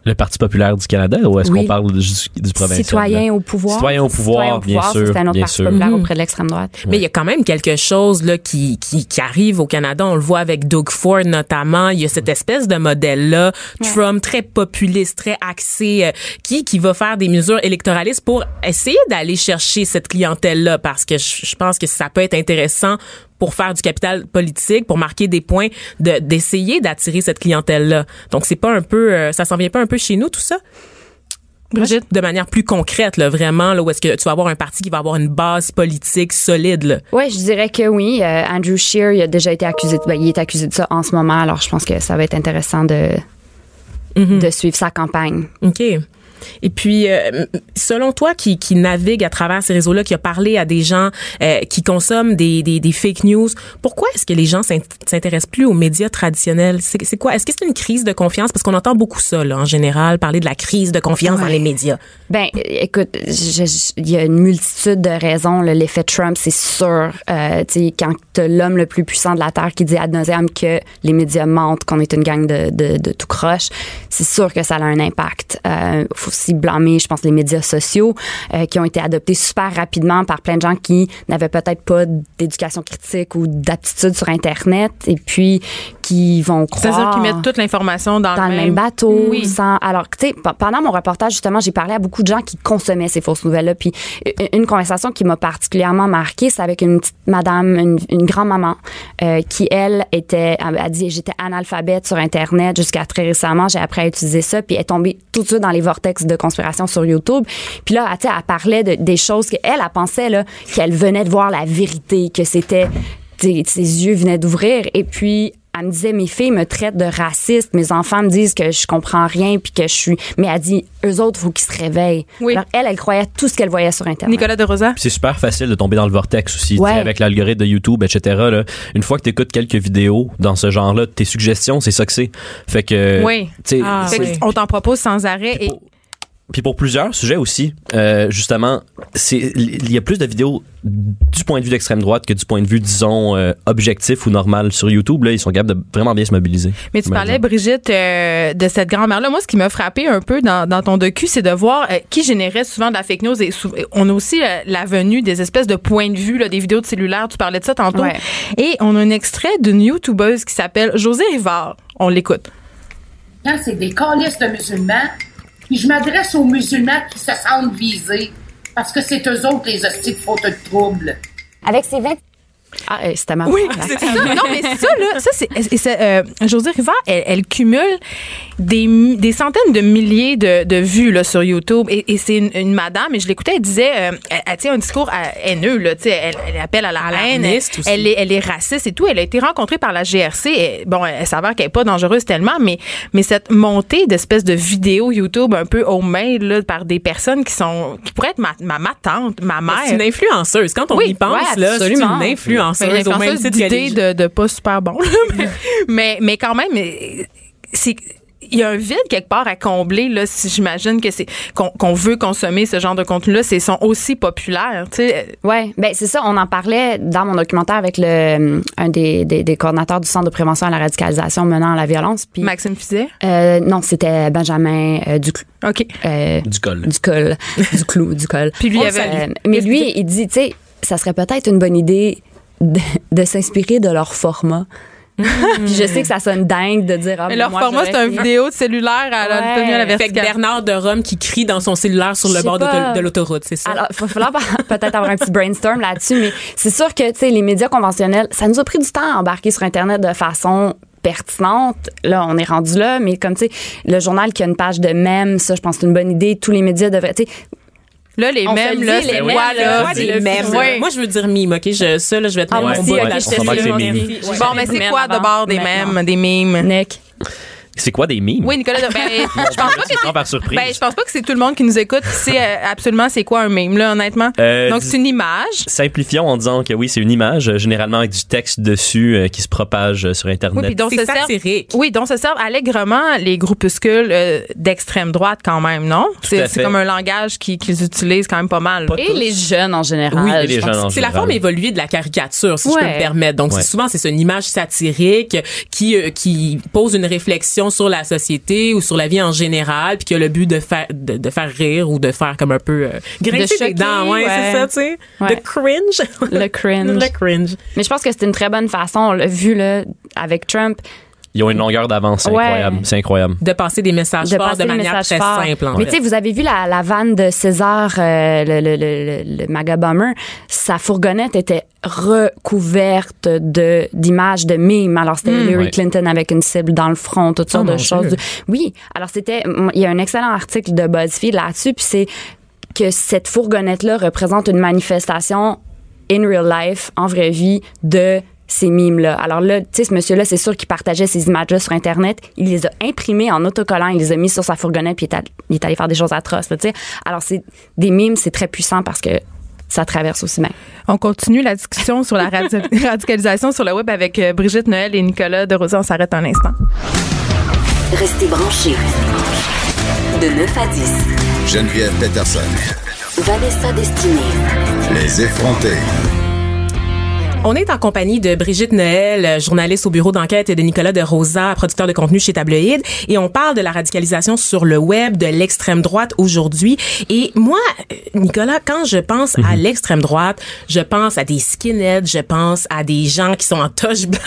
Speaker 5: Le Parti populaire du Canada ou est-ce
Speaker 6: Oui.
Speaker 5: qu'on parle du, du provincial?
Speaker 6: Citoyen au pouvoir.
Speaker 5: Citoyen au pouvoir, bien sûr,
Speaker 6: C'est un autre
Speaker 5: bien
Speaker 6: parti
Speaker 5: sûr.
Speaker 6: populaire
Speaker 4: Mhm.
Speaker 6: auprès de l'extrême droite.
Speaker 4: Mais il y a quand même quelque chose là qui, qui qui arrive au Canada. On le voit avec Doug Ford notamment. Il y a cette espèce de modèle là, Trump très populiste, très axé, euh, qui qui va faire des mesures électoralistes pour essayer d'aller chercher cette clientèle là, parce que je, je pense que ça peut être intéressant pour faire du capital politique, pour marquer des points, de d'essayer d'attirer cette clientèle là. Donc c'est pas un peu, euh, ça s'en vient pas un peu chez nous tout ça?
Speaker 3: Brigitte?
Speaker 4: de manière plus concrète, là, vraiment, là, où est-ce que tu vas avoir un parti qui va avoir une base politique solide, là?
Speaker 6: Oui, je dirais que oui. Euh, Andrew Scheer, il a déjà été accusé de, ben, il est accusé de ça en ce moment. Alors, je pense que ça va être intéressant de,
Speaker 4: Mhm.
Speaker 6: de suivre sa campagne.
Speaker 4: OK. Et puis, euh, selon toi, qui, qui navigue à travers ces réseaux-là, qui a parlé à des gens euh, qui consomment des, des, des fake news, pourquoi est-ce que les gens s'int- s'intéressent plus aux médias traditionnels? C'est c'est quoi? Est-ce que c'est une crise de confiance? Parce qu'on entend beaucoup ça, là, en général, parler de la crise de confiance dans les médias.
Speaker 6: Ben, écoute, il y a une multitude de raisons. là. L'effet Trump, c'est sûr. Euh, tu sais, quand t'as l'homme le plus puissant de la Terre qui dit ad nauseam que les médias mentent, qu'on est une gang de, de, de tout croche, c'est sûr que ça a un impact. Euh, faut aussi blâmer, je pense, les médias sociaux euh, qui ont été adoptés super rapidement par plein de gens qui n'avaient peut-être pas d'éducation critique ou d'aptitude sur Internet et puis qui vont croire
Speaker 3: C'est-à-dire qu'ils mettent toute l'information dans,
Speaker 6: dans le même bateau.
Speaker 3: Oui.
Speaker 6: Sans, alors, tu sais, pendant mon reportage, justement, j'ai parlé à beaucoup de gens qui consommaient ces fausses nouvelles-là. Puis une- conversation qui m'a particulièrement marquée, c'est avec une petite madame, une, une grand-maman, euh, qui, elle, était, a dit, j'étais analphabète sur Internet jusqu'à très récemment. J'ai appris à utiliser ça. Puis elle est tombée tout de suite dans les vortex de conspiration sur YouTube. Puis là, tu sais, elle parlait de, des choses qu'elle, elle pensait, là, qu'elle venait de voir la vérité, que c'était, ses yeux venaient d'ouvrir. Et puis, elle me disait mes filles me traitent de raciste, mes enfants me disent que je comprends rien puis que je suis mais elle dit eux autres faut qu'ils se réveillent.
Speaker 3: Oui.
Speaker 6: Alors elle elle croyait tout ce qu'elle voyait sur internet.
Speaker 3: Nicolas de Rosa?
Speaker 5: C'est super facile de tomber dans le vortex aussi,
Speaker 6: Ouais.
Speaker 5: avec l'algorithme de YouTube, etc. Là. Une fois que tu écoutes quelques vidéos dans ce genre-là, tes suggestions, c'est ça que c'est. Fait que,
Speaker 3: Oui.
Speaker 4: Ah,
Speaker 3: Fait
Speaker 5: c'est-
Speaker 3: qu'on t'en propose sans arrêt. Et,
Speaker 5: pour- Puis pour plusieurs sujets aussi, euh, justement, c'est il y a plus de vidéos du point de vue d'extrême droite que du point de vue, disons, euh, objectif ou normal sur YouTube. Là, ils sont capables de vraiment bien se mobiliser.
Speaker 3: Mais tu
Speaker 5: Par
Speaker 3: parlais,
Speaker 5: exemple.
Speaker 3: Brigitte, euh, de cette grand-mère-là. Moi, ce qui m'a frappé un peu dans, dans ton docu, c'est de voir euh, qui générait souvent de la fake news. Et sou- on a aussi euh, la venue des espèces de points de vue, là, des vidéos de cellulaire. Tu parlais de ça tantôt.
Speaker 6: Ouais.
Speaker 3: Et on a un extrait d'une YouTubeuse qui s'appelle José Rivard. On l'écoute.
Speaker 7: quand c'est des calices de musulmans, je m'adresse aux musulmans qui se sentent visés, parce que c'est eux autres les hosties de faute de trouble.
Speaker 6: Avec ses 20 Ah, euh, c'était ma
Speaker 3: Oui,
Speaker 6: la-
Speaker 3: c'est ça. Non, mais ça, là, ça, c'est. et c'est, euh, José Rivard, elle, elle cumule des, des centaines de milliers de, de vues là, sur YouTube. Et, et c'est une, une madame, et je l'écoutais, elle disait. euh, elle, elle tient un discours haineux, là, tu sais, elle, elle appelle à la haine. Elle, est, elle est raciste et tout. Elle a été rencontrée par la GRC. Et, bon, elle s'avère qu'elle n'est pas dangereuse tellement, mais, mais cette montée d'espèces de vidéos YouTube un peu homemade là, par des personnes qui sont. qui pourraient être ma, ma, ma tante, ma mère.
Speaker 4: C'est une influenceuse. Quand on
Speaker 3: Oui,
Speaker 4: y pense,
Speaker 6: ouais,
Speaker 4: là, c'est
Speaker 6: absolument.
Speaker 4: une influenceuse
Speaker 3: Mais
Speaker 4: au même
Speaker 3: l'influenceuse
Speaker 4: titre que les
Speaker 3: d'idées de, de pas super bon. mais, mais, mais quand même, c'est il y a un vide quelque part à combler là si j'imagine que c'est qu'on veut consommer ce genre de contenu là c'est sont aussi populaires tu sais
Speaker 6: Ouais, ben c'est ça. On en parlait dans mon documentaire avec le un des, des, des coordonnateurs du centre de prévention à la radicalisation menant à la violence. Puis
Speaker 3: Maxime Fizet?
Speaker 6: Euh, non, c'était Benjamin euh, Duclou.
Speaker 3: OK
Speaker 6: Euh,
Speaker 5: Du col.
Speaker 6: du col, du clou, du col.
Speaker 3: Puis lui, avait-
Speaker 6: mais lui, il dit, tu sais, ça serait peut-être une bonne idée de, de s'inspirer de leur format. Puis je sais que ça sonne dingue de dire. Ah,
Speaker 3: mais leur
Speaker 6: moi,
Speaker 3: format c'est un vidéo de cellulaire à la
Speaker 6: Ouais.
Speaker 3: tenue à la
Speaker 4: Fait que
Speaker 3: verticale
Speaker 4: Bernard de Rome qui crie dans son cellulaire sur le bord de l'autoroute, c'est ça?
Speaker 6: Alors, il va falloir peut-être avoir un petit brainstorm là-dessus, mais c'est sûr que, tu sais, les médias conventionnels, ça nous a pris du temps à embarquer sur Internet de façon pertinente. Là, on est rendu là, mais comme, tu sais, le journal qui a une page de mèmes, ça, je pense que c'est une bonne idée. Tous les médias devraient, tu sais,
Speaker 3: là les
Speaker 6: On
Speaker 3: mêmes là c'est
Speaker 6: les
Speaker 3: quoi là?
Speaker 6: là,
Speaker 3: C'est
Speaker 6: des
Speaker 3: le-
Speaker 6: mèmes.
Speaker 3: Ouais.
Speaker 4: Moi, je veux dire mime, OK? Je, ça, là, je vais te
Speaker 6: Ah,
Speaker 4: mettre
Speaker 6: moi
Speaker 4: mon
Speaker 6: aussi,
Speaker 4: bas de
Speaker 5: te
Speaker 3: bon mais c'est quoi
Speaker 6: avant.
Speaker 3: d'abord des mèmes des mimes?
Speaker 6: Nick.
Speaker 5: C'est quoi des mimes?
Speaker 3: oui Nicolas ben, je pense pas que c'est
Speaker 5: par surprise.
Speaker 3: ben, je pense pas que c'est tout le monde qui nous écoute qui sait euh, absolument c'est quoi un meme là honnêtement?
Speaker 5: Euh,
Speaker 3: donc c'est une image
Speaker 5: Simplifions en disant que oui, c'est une image, euh, généralement avec du texte dessus euh, qui se propage sur
Speaker 3: oui
Speaker 5: Internet.
Speaker 3: puis dont servent
Speaker 4: satirique.
Speaker 3: Oui, dont se servent allègrement les groupuscules euh, d'extrême droite quand même, non? C'est comme un langage qui- qu'ils utilisent quand même pas mal.
Speaker 5: Pas
Speaker 6: Et
Speaker 5: tous.
Speaker 6: les jeunes en général.
Speaker 5: Oui, et les jeunes en
Speaker 4: C'est la forme évoluée de la caricature, si je peux me permettre. Donc,
Speaker 5: Ouais.
Speaker 4: souvent, c'est une image satirique qui, euh, qui pose une réflexion sur la société ou sur la vie en général, puis qui a le but de faire, de, de faire rire ou de faire comme un peu euh, grincer dents. Ouais,
Speaker 6: ouais.
Speaker 4: c'est ça, tu sais.
Speaker 6: Ouais.
Speaker 4: De cringe.
Speaker 6: Le cringe.
Speaker 4: Le cringe.
Speaker 6: Mais je pense que c'est une très bonne façon, on l'a vu là, avec Trump,
Speaker 5: Ils ont une longueur d'avance, c'est
Speaker 6: Ouais.
Speaker 5: incroyable. C'est incroyable.
Speaker 4: De passer des messages
Speaker 6: de
Speaker 4: forts de manière très
Speaker 6: fort.
Speaker 4: simple. en
Speaker 6: Mais tu sais, vous avez vu la, la vanne de César, euh, le, le, le, le, le MAGA bomber, sa fourgonnette était recouverte de d'images de mimes. Alors c'était Hillary
Speaker 5: Ouais.
Speaker 6: Clinton avec une cible dans le front, toutes sortes
Speaker 4: Oh,
Speaker 6: de
Speaker 4: mon
Speaker 6: choses.
Speaker 4: Dieu.
Speaker 6: Oui, alors c'était il y a un excellent article de BuzzFeed là-dessus puis c'est que cette fourgonnette là représente une manifestation in real life, en vraie vie de ces mimes-là. Alors là, tu sais, ce monsieur-là, c'est sûr qu'il partageait ces images-là sur Internet. Il les a imprimées en autocollant, il les a mis sur sa fourgonnette, puis il est allé, il est allé faire des choses atroces, tu sais. Alors, c'est des mimes, c'est très puissant parce que ça traverse aussi bien.
Speaker 3: On continue la discussion sur la radi- radicalisation sur le web avec euh, Brigitte Noël et Nicolas de On s'arrête un instant.
Speaker 1: Restez branchés. De 9 à 10.
Speaker 2: Geneviève Peterson.
Speaker 1: Vanessa Destinée.
Speaker 2: Les effrontés.
Speaker 4: On est en compagnie de Brigitte Noël, journaliste au bureau d'enquête, et de Nicolas de Rosa, producteur de contenu chez Tabloïd. Et on parle de la radicalisation sur le web, de l'extrême droite aujourd'hui. Et moi, Nicolas, quand je pense à l'extrême droite, je pense à des skinheads, je pense à des gens qui sont en toche blanc.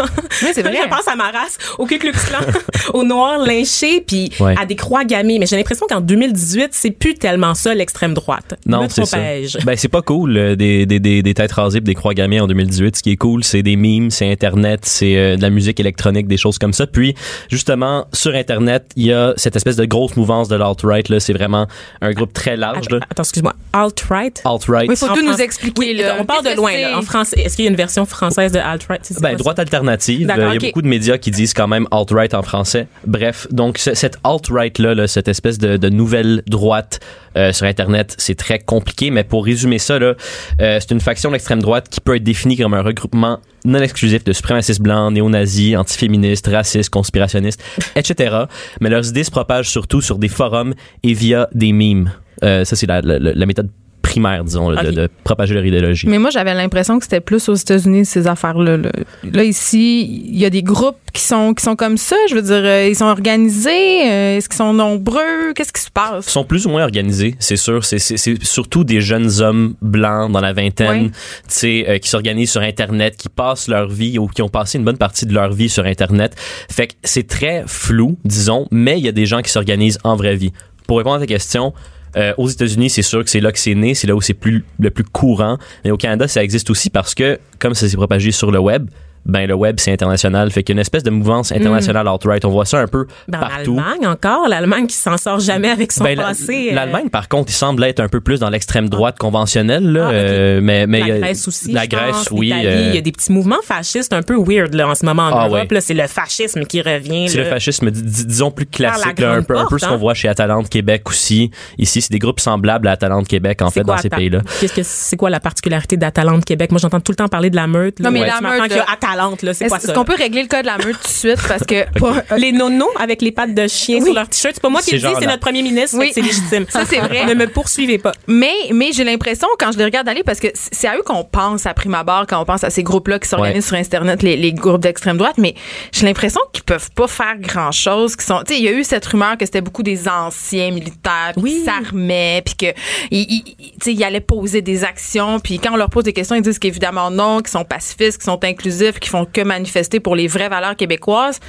Speaker 3: Oui, c'est vrai.
Speaker 4: je pense à ma race, au Ku Klux Klan, aux Noirs lynchés, puis
Speaker 5: Ouais.
Speaker 4: à des croix gammées. Mais j'ai l'impression qu'en 2018, c'est plus tellement ça, l'extrême droite.
Speaker 5: Non, c'est ça. Ben, c'est pas cool, euh, des, des, des, des têtes rasées des croix gammées en 2018. Qui est cool, c'est des memes, c'est Internet, c'est euh, de la musique électronique, des choses comme ça. Puis, justement, sur Internet, il y a cette espèce de grosse mouvance de l'alt-right, là. C'est vraiment un groupe très large, là.
Speaker 4: Attends, excuse-moi. Alt-right?
Speaker 5: Alt-right.
Speaker 3: Oui, faut tout nous
Speaker 4: France-
Speaker 3: expliquer.
Speaker 4: Oui,
Speaker 3: là.
Speaker 4: on part de loin. Là. En français, est-ce qu'il y a une version française de alt-right? C'est-
Speaker 5: Ben, droite
Speaker 4: ça?
Speaker 5: alternative. Euh, Il y a beaucoup de médias qui disent quand même alt-right en français. Bref, donc ce- cette alt-right-là, là, cette espèce de, de nouvelle droite euh, sur Internet, c'est très compliqué. Mais pour résumer ça, là, euh, c'est une faction de l'extrême droite qui peut être définie comme un regroupement non exclusif de suprémacistes blancs, néo-nazis, antiféministes, racistes, conspirationnistes, etc. Mais leurs idées se propagent surtout sur des forums et via des memes. Euh, ça, c'est la méthode primaire, disons, là, de- propager leur idéologie.
Speaker 3: Mais moi, j'avais l'impression que c'était plus aux États-Unis, ces affaires-là. Là. Là, ici, il y a des groupes qui sont, qui sont comme ça. Je veux dire, euh, ils sont organisés. euh, Est-ce qu'ils sont nombreux? Qu'est-ce qui se passe?
Speaker 5: sont plus ou moins organisés, c'est sûr. C'est, surtout des jeunes hommes blancs dans la vingtaine,
Speaker 3: Ouais.
Speaker 5: tu sais, euh, qui s'organisent sur Internet, qui passent leur vie ou qui ont passé une bonne partie de leur vie sur Internet. Fait que c'est très flou, disons, mais il y a des gens qui s'organisent en vraie vie. Pour répondre à ta question, euh, aux États-Unis, c'est sûr que c'est là que c'est né, c'est là où c'est plus le plus courant. Mais au Canada, ça existe aussi parce que comme ça s'est propagé sur le web, ben le web c'est international, fait qu'il y a une espèce de mouvance internationale alt-right. On voit ça un peu
Speaker 4: Ben,
Speaker 5: partout.
Speaker 4: L'Allemagne encore, l'Allemagne qui s'en sort jamais avec son
Speaker 5: Ben,
Speaker 4: passé. euh,
Speaker 5: L'Allemagne, par contre, il semble être un peu plus dans l'extrême droite conventionnelle. Là,
Speaker 4: Ah,
Speaker 5: euh, mais, mais
Speaker 4: la Grèce aussi.
Speaker 5: La Grèce,
Speaker 4: pense,
Speaker 5: oui. euh,
Speaker 4: Il y a des petits mouvements fascistes un peu weird là, en ce moment en
Speaker 5: Ah,
Speaker 4: Europe.
Speaker 5: ouais.
Speaker 4: là. C'est le fascisme qui revient.
Speaker 5: c'est le fascisme, dis- dis- disons plus classique,
Speaker 4: la
Speaker 5: là, un peu, un peu ce qu'on
Speaker 4: hein.
Speaker 5: voit chez Atalante Québec aussi. Ici, c'est des groupes semblables à Atalante Québec, en fait,
Speaker 4: quoi,
Speaker 5: dans ces pays-là.
Speaker 4: Qu'est-ce que c'est quoi la particularité d'Atalante Québec? Moi, j'entends tout le temps parler de la meute. là.
Speaker 3: Non, mais
Speaker 4: Ouais,
Speaker 3: la meute, là-.
Speaker 4: C'est
Speaker 3: Est-ce
Speaker 4: quoi ça?
Speaker 3: est-ce qu'on peut régler le cas de la meute tout de suite? Parce que pas-
Speaker 4: Les nonos avec les pattes de chien sur leur t-shirt. C'est pas moi qui le dis, c'est notre premier ministre.
Speaker 3: Oui.
Speaker 4: C'est légitime.
Speaker 3: Ça, c'est vrai.
Speaker 4: Ne me poursuivez pas.
Speaker 3: Mais, mais j'ai l'impression, quand je les regarde aller, parce que c'est à eux qu'on pense à prime abord quand on pense à ces groupes-là qui s'organisent
Speaker 5: Ouais.
Speaker 3: sur Internet, les, les groupes d'extrême droite, mais j'ai l'impression qu'ils peuvent pas faire grand-chose. Qui sont, tu sais, il y a eu cette rumeur que c'était beaucoup des anciens militaires
Speaker 4: Oui.
Speaker 3: qui s'armaient, puis que ils, ils- ils- tu sais, ils allaient poser des actions, puis quand on leur pose des questions, ils disent qu'évidemment non, qu'ils sont pacifistes, qu'ils sont inclusifs, qu'ils font que manifester pour les vraies valeurs québécoises.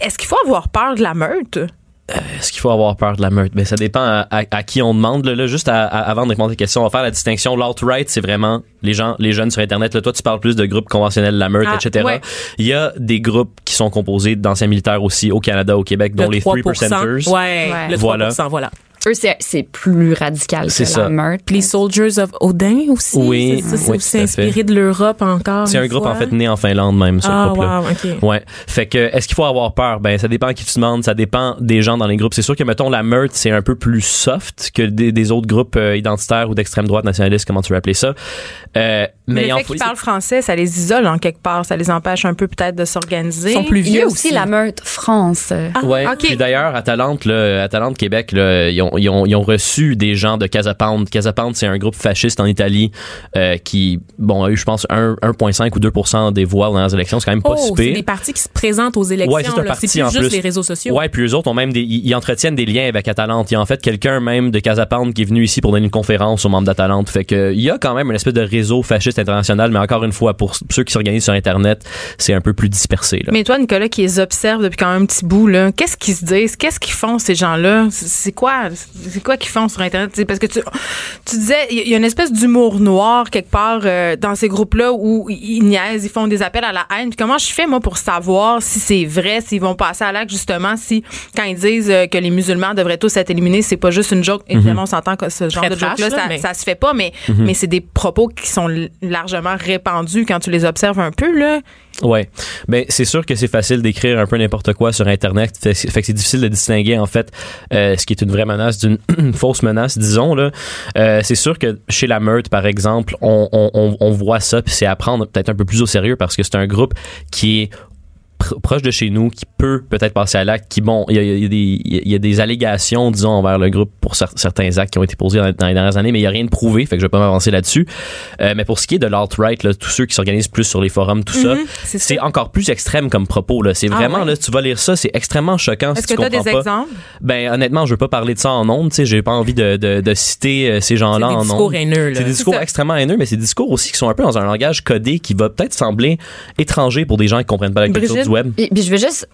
Speaker 3: Est-ce qu'il faut avoir peur de la meute?
Speaker 5: Est-ce qu'il faut avoir peur de la meute? Ben, ça dépend à, à- à qui on demande. Là, Là, juste à- avant de répondre à la question, on va faire la distinction. L'alt-right, c'est vraiment les gens, les jeunes sur Internet. Là, toi, tu parles plus de groupes conventionnels, la meute,
Speaker 3: Ah,
Speaker 5: etc.
Speaker 3: ouais.
Speaker 5: Il y a des groupes qui sont composés d'anciens militaires aussi au Canada, au Québec, dont
Speaker 4: Le
Speaker 5: les 3%ers.
Speaker 4: Ouais,
Speaker 6: Ouais.
Speaker 4: le 3%,
Speaker 5: Voilà.
Speaker 4: voilà.
Speaker 6: Eux, c'est, c'est plus radical
Speaker 5: C'est
Speaker 6: que
Speaker 5: ça.
Speaker 6: la meurtre.
Speaker 4: Puis les Soldiers of Odin aussi.
Speaker 5: Oui,
Speaker 4: c'est ça, c'est
Speaker 5: oui,
Speaker 4: inspiré de l'Europe encore.
Speaker 5: C'est
Speaker 4: une
Speaker 5: un groupe, en fait, né en Finlande même, ce
Speaker 4: Ah,
Speaker 5: groupe-là.
Speaker 4: wow, ok.
Speaker 5: Ouais. Fait que, est-ce qu'il faut avoir peur? Ben, ça dépend à qui tu demandes, ça dépend des gens dans les groupes. C'est sûr que, mettons, la meurtre, c'est un peu plus soft que des, des autres groupes euh, identitaires ou d'extrême droite nationaliste, comment tu veux appeler ça. Euh,
Speaker 3: Mais
Speaker 5: il
Speaker 3: le
Speaker 5: en
Speaker 3: fait qu'ils parlent français, ça les isole en quelque part. Ça les empêche un peu peut-être de s'organiser.
Speaker 4: Ils sont plus
Speaker 6: Il y a
Speaker 4: vieux
Speaker 6: aussi,
Speaker 4: aussi.
Speaker 6: la meurtre France.
Speaker 5: Ouais.
Speaker 3: ok.
Speaker 5: Puis d'ailleurs, à Talente, là, à Talente Québec, là, ils, ont, ils, ont, ils ont reçu des gens de Casa Pound. Casa Pound, c'est un groupe fasciste en Italie euh, qui, bon, a eu, je pense, un- 1,5 ou 2 des voix dans les élections. C'est quand même pas
Speaker 4: Oh,
Speaker 5: si
Speaker 4: c'est
Speaker 5: pire.
Speaker 4: des partis qui se présentent aux élections.
Speaker 5: Ouais, c'est un
Speaker 4: là.
Speaker 5: parti
Speaker 4: plus
Speaker 5: en
Speaker 4: juste
Speaker 5: plus.
Speaker 4: les réseaux sociaux.
Speaker 5: Ouais, puis eux autres ont même des, ils, ils entretiennent des liens avec Atalante. Il y a en fait quelqu'un même de Casapound qui est venu ici pour donner une conférence aux membres d'Atalante. Fait que il y a quand même une espèce de réseau fasciste international, mais encore une fois, pour ceux qui s'organisent sur Internet, c'est un peu plus dispersé. Là.
Speaker 3: Mais toi, Nicolas, qui les observe depuis quand même un petit bout, là, qu'est-ce qu'ils se disent? Qu'est-ce qu'ils font, ces gens-là? C'est- C'est quoi, c'est quoi qu'ils font sur Internet? C'est parce que tu, tu disais, il y a une espèce d'humour noir quelque part euh, dans ces groupes-là où ils niaisent, ils font des appels à la haine. Puis comment je fais, moi, pour savoir si c'est vrai, s'ils vont passer à l'acte, justement, si, quand ils disent euh, que les musulmans devraient tous être éliminés, c'est pas juste une joke? Évidemment, on s'entend que ce genre
Speaker 4: Très
Speaker 3: de joke-là,
Speaker 4: là,
Speaker 3: ça,
Speaker 4: mais-
Speaker 3: ça se fait pas, mais, mais c'est des propos qui sont largement répandus quand tu les observes un peu, là.
Speaker 5: Ouais. Ben c'est sûr que c'est facile d'écrire un peu n'importe quoi sur internet, fait, fait que c'est difficile de distinguer en fait euh, ce qui est une vraie menace d'une fausse menace, disons là. Euh, c'est sûr que chez la meute par exemple, on, on, on, voit ça puis c'est à prendre peut-être un peu plus au sérieux parce que c'est un groupe qui est pr- proche de chez nous qui peut peut-être passer à l'acte qui bon il y y a des il y a des allégations disons envers le groupe pour cer- certains actes qui ont été posés dans, dans les dernières années mais il y a rien de prouvé fait que je vais pas m'avancer là-dessus Euh, mais pour ce qui est de l'alt-right tous ceux qui s'organisent plus sur les forums tout ça
Speaker 3: Mhm, c'est
Speaker 5: encore plus extrême comme propos là c'est
Speaker 3: Ah
Speaker 5: vraiment
Speaker 3: ouais?
Speaker 5: là tu vas lire ça c'est extrêmement choquant si
Speaker 3: Est-ce
Speaker 5: tu
Speaker 3: que tu as des
Speaker 5: pas
Speaker 3: exemples?
Speaker 5: ben honnêtement je veux pas parler de ça en ondes tu sais j'ai pas envie de, de, de citer euh, ces gens-là
Speaker 4: C'est des
Speaker 5: en
Speaker 4: discours
Speaker 5: ondes
Speaker 4: haineux, là.
Speaker 5: c'est des discours extrêmement haineux mais c'est des discours aussi qui sont un peu dans un langage codé qui va peut-être sembler étranger pour des gens qui comprennent pas la culture
Speaker 3: Brigitte?
Speaker 5: du web.
Speaker 6: Et puis je veux juste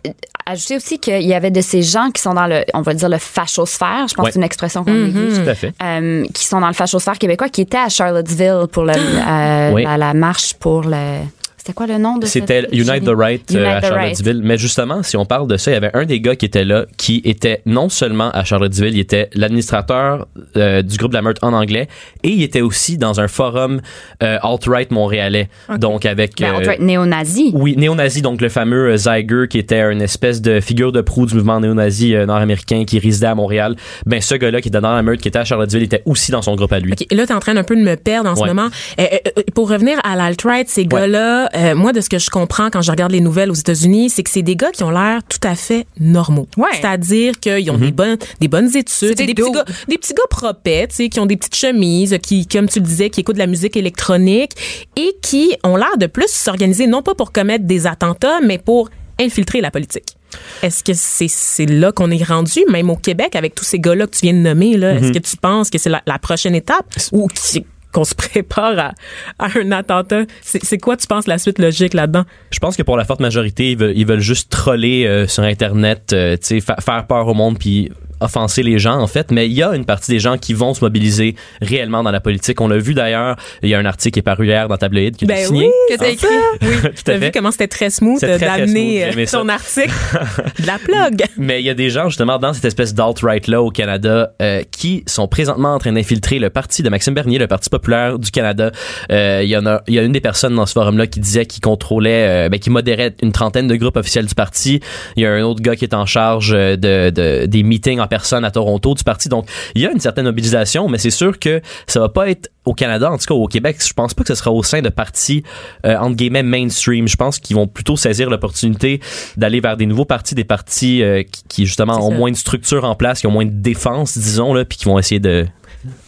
Speaker 6: ajouter aussi qu'il y avait de ces gens qui sont dans le, on va dire le fachosphère, je pense
Speaker 5: Ouais.
Speaker 6: que c'est une expression qu'on utilise,
Speaker 5: tout à fait.
Speaker 6: Euh, qui sont dans le fachosphère québécois, qui étaient à Charlottesville pour le, euh,
Speaker 5: Oui.
Speaker 6: la, la marche pour le, c'était quoi le nom de
Speaker 5: C'était
Speaker 6: cette-
Speaker 5: Unite the Right euh,
Speaker 6: Unite
Speaker 5: à
Speaker 6: Right.
Speaker 5: Charlottesville. Mais justement, si on parle de ça, il y avait un des gars qui était là, qui était non seulement à Charlottesville, il était l'administrateur euh, du groupe de la meute en anglais, et il était aussi dans un forum euh, alt-right montréalais. Donc avec...
Speaker 6: Ben,
Speaker 5: euh,
Speaker 6: alt-right néo-nazi.
Speaker 5: oui, néo-nazi, donc le fameux euh, Zeiger qui était une espèce de figure de proue du mouvement néo-nazi euh, nord-américain qui résidait à Montréal. Ben ce gars-là qui était dans la meute, qui était à Charlottesville, était aussi dans son groupe à lui.
Speaker 4: OK, là, t'es en train un peu de me perdre en ce moment. Euh, euh, euh, pour revenir à l'alt-right, ces gars-là, euh, moi, de ce que je comprends quand je regarde les nouvelles aux États-Unis, c'est que c'est des gars qui ont l'air tout à fait normaux.
Speaker 3: Ouais.
Speaker 4: C'est-à-dire qu'ils ont des bonnes, des bonnes études,
Speaker 3: des
Speaker 4: des, petits gars, des petits gars propets, tu sais, qui ont des petites chemises, qui, comme tu le disais, qui écoutent de la musique électronique et qui ont l'air de plus s'organiser, non pas pour commettre des attentats, mais pour infiltrer la politique. Est-ce que c'est c'est là qu'on est rendu, même au Québec, avec tous ces gars-là que tu viens de nommer? là? Est-ce que tu penses que c'est la, la prochaine étape? Ou qui- qu'on se prépare à, à un attentat? C'est quoi, tu penses, la suite logique là-dedans?
Speaker 5: Je pense que pour la forte majorité, ils veulent, ils veulent juste troller euh, sur Internet, euh, fa- faire peur au monde puis offenser les gens en fait, mais il y a une partie des gens qui vont se mobiliser réellement dans la politique. On l'a vu d'ailleurs, il y a un article qui est paru hier dans Tabloïd qui
Speaker 4: Ben
Speaker 5: signé.
Speaker 4: oui,
Speaker 3: Que t'as écrit.
Speaker 5: Oui, tout
Speaker 4: T'as
Speaker 5: à
Speaker 4: vu comment c'était très smooth d'amener
Speaker 5: j'ai
Speaker 4: euh, ton article de la plug.
Speaker 5: Mais il y a des gens justement dans cette espèce d'alt-right là au Canada euh, qui sont présentement en train d'infiltrer le parti de Maxime Bernier, le Parti populaire du Canada. Euh, Il y en a, il y a une des personnes dans ce forum là qui disait qu'il contrôlait, euh, ben, qui modérait une trentaine de groupes officiels du parti. Il y a un autre gars qui est en charge euh, de, de des meetings en personnes à Toronto du parti. Donc, il y a une certaine mobilisation, mais c'est sûr que ça va pas être au Canada, en tout cas au Québec. Je pense pas que ce sera au sein de partis euh, entre guillemets mainstream. Je pense qu'ils vont plutôt saisir l'opportunité d'aller vers des nouveaux partis, des partis euh, qui, qui, justement ont
Speaker 4: ça.
Speaker 5: moins de structure en place, qui ont moins de défense, disons là, puis qui vont essayer de,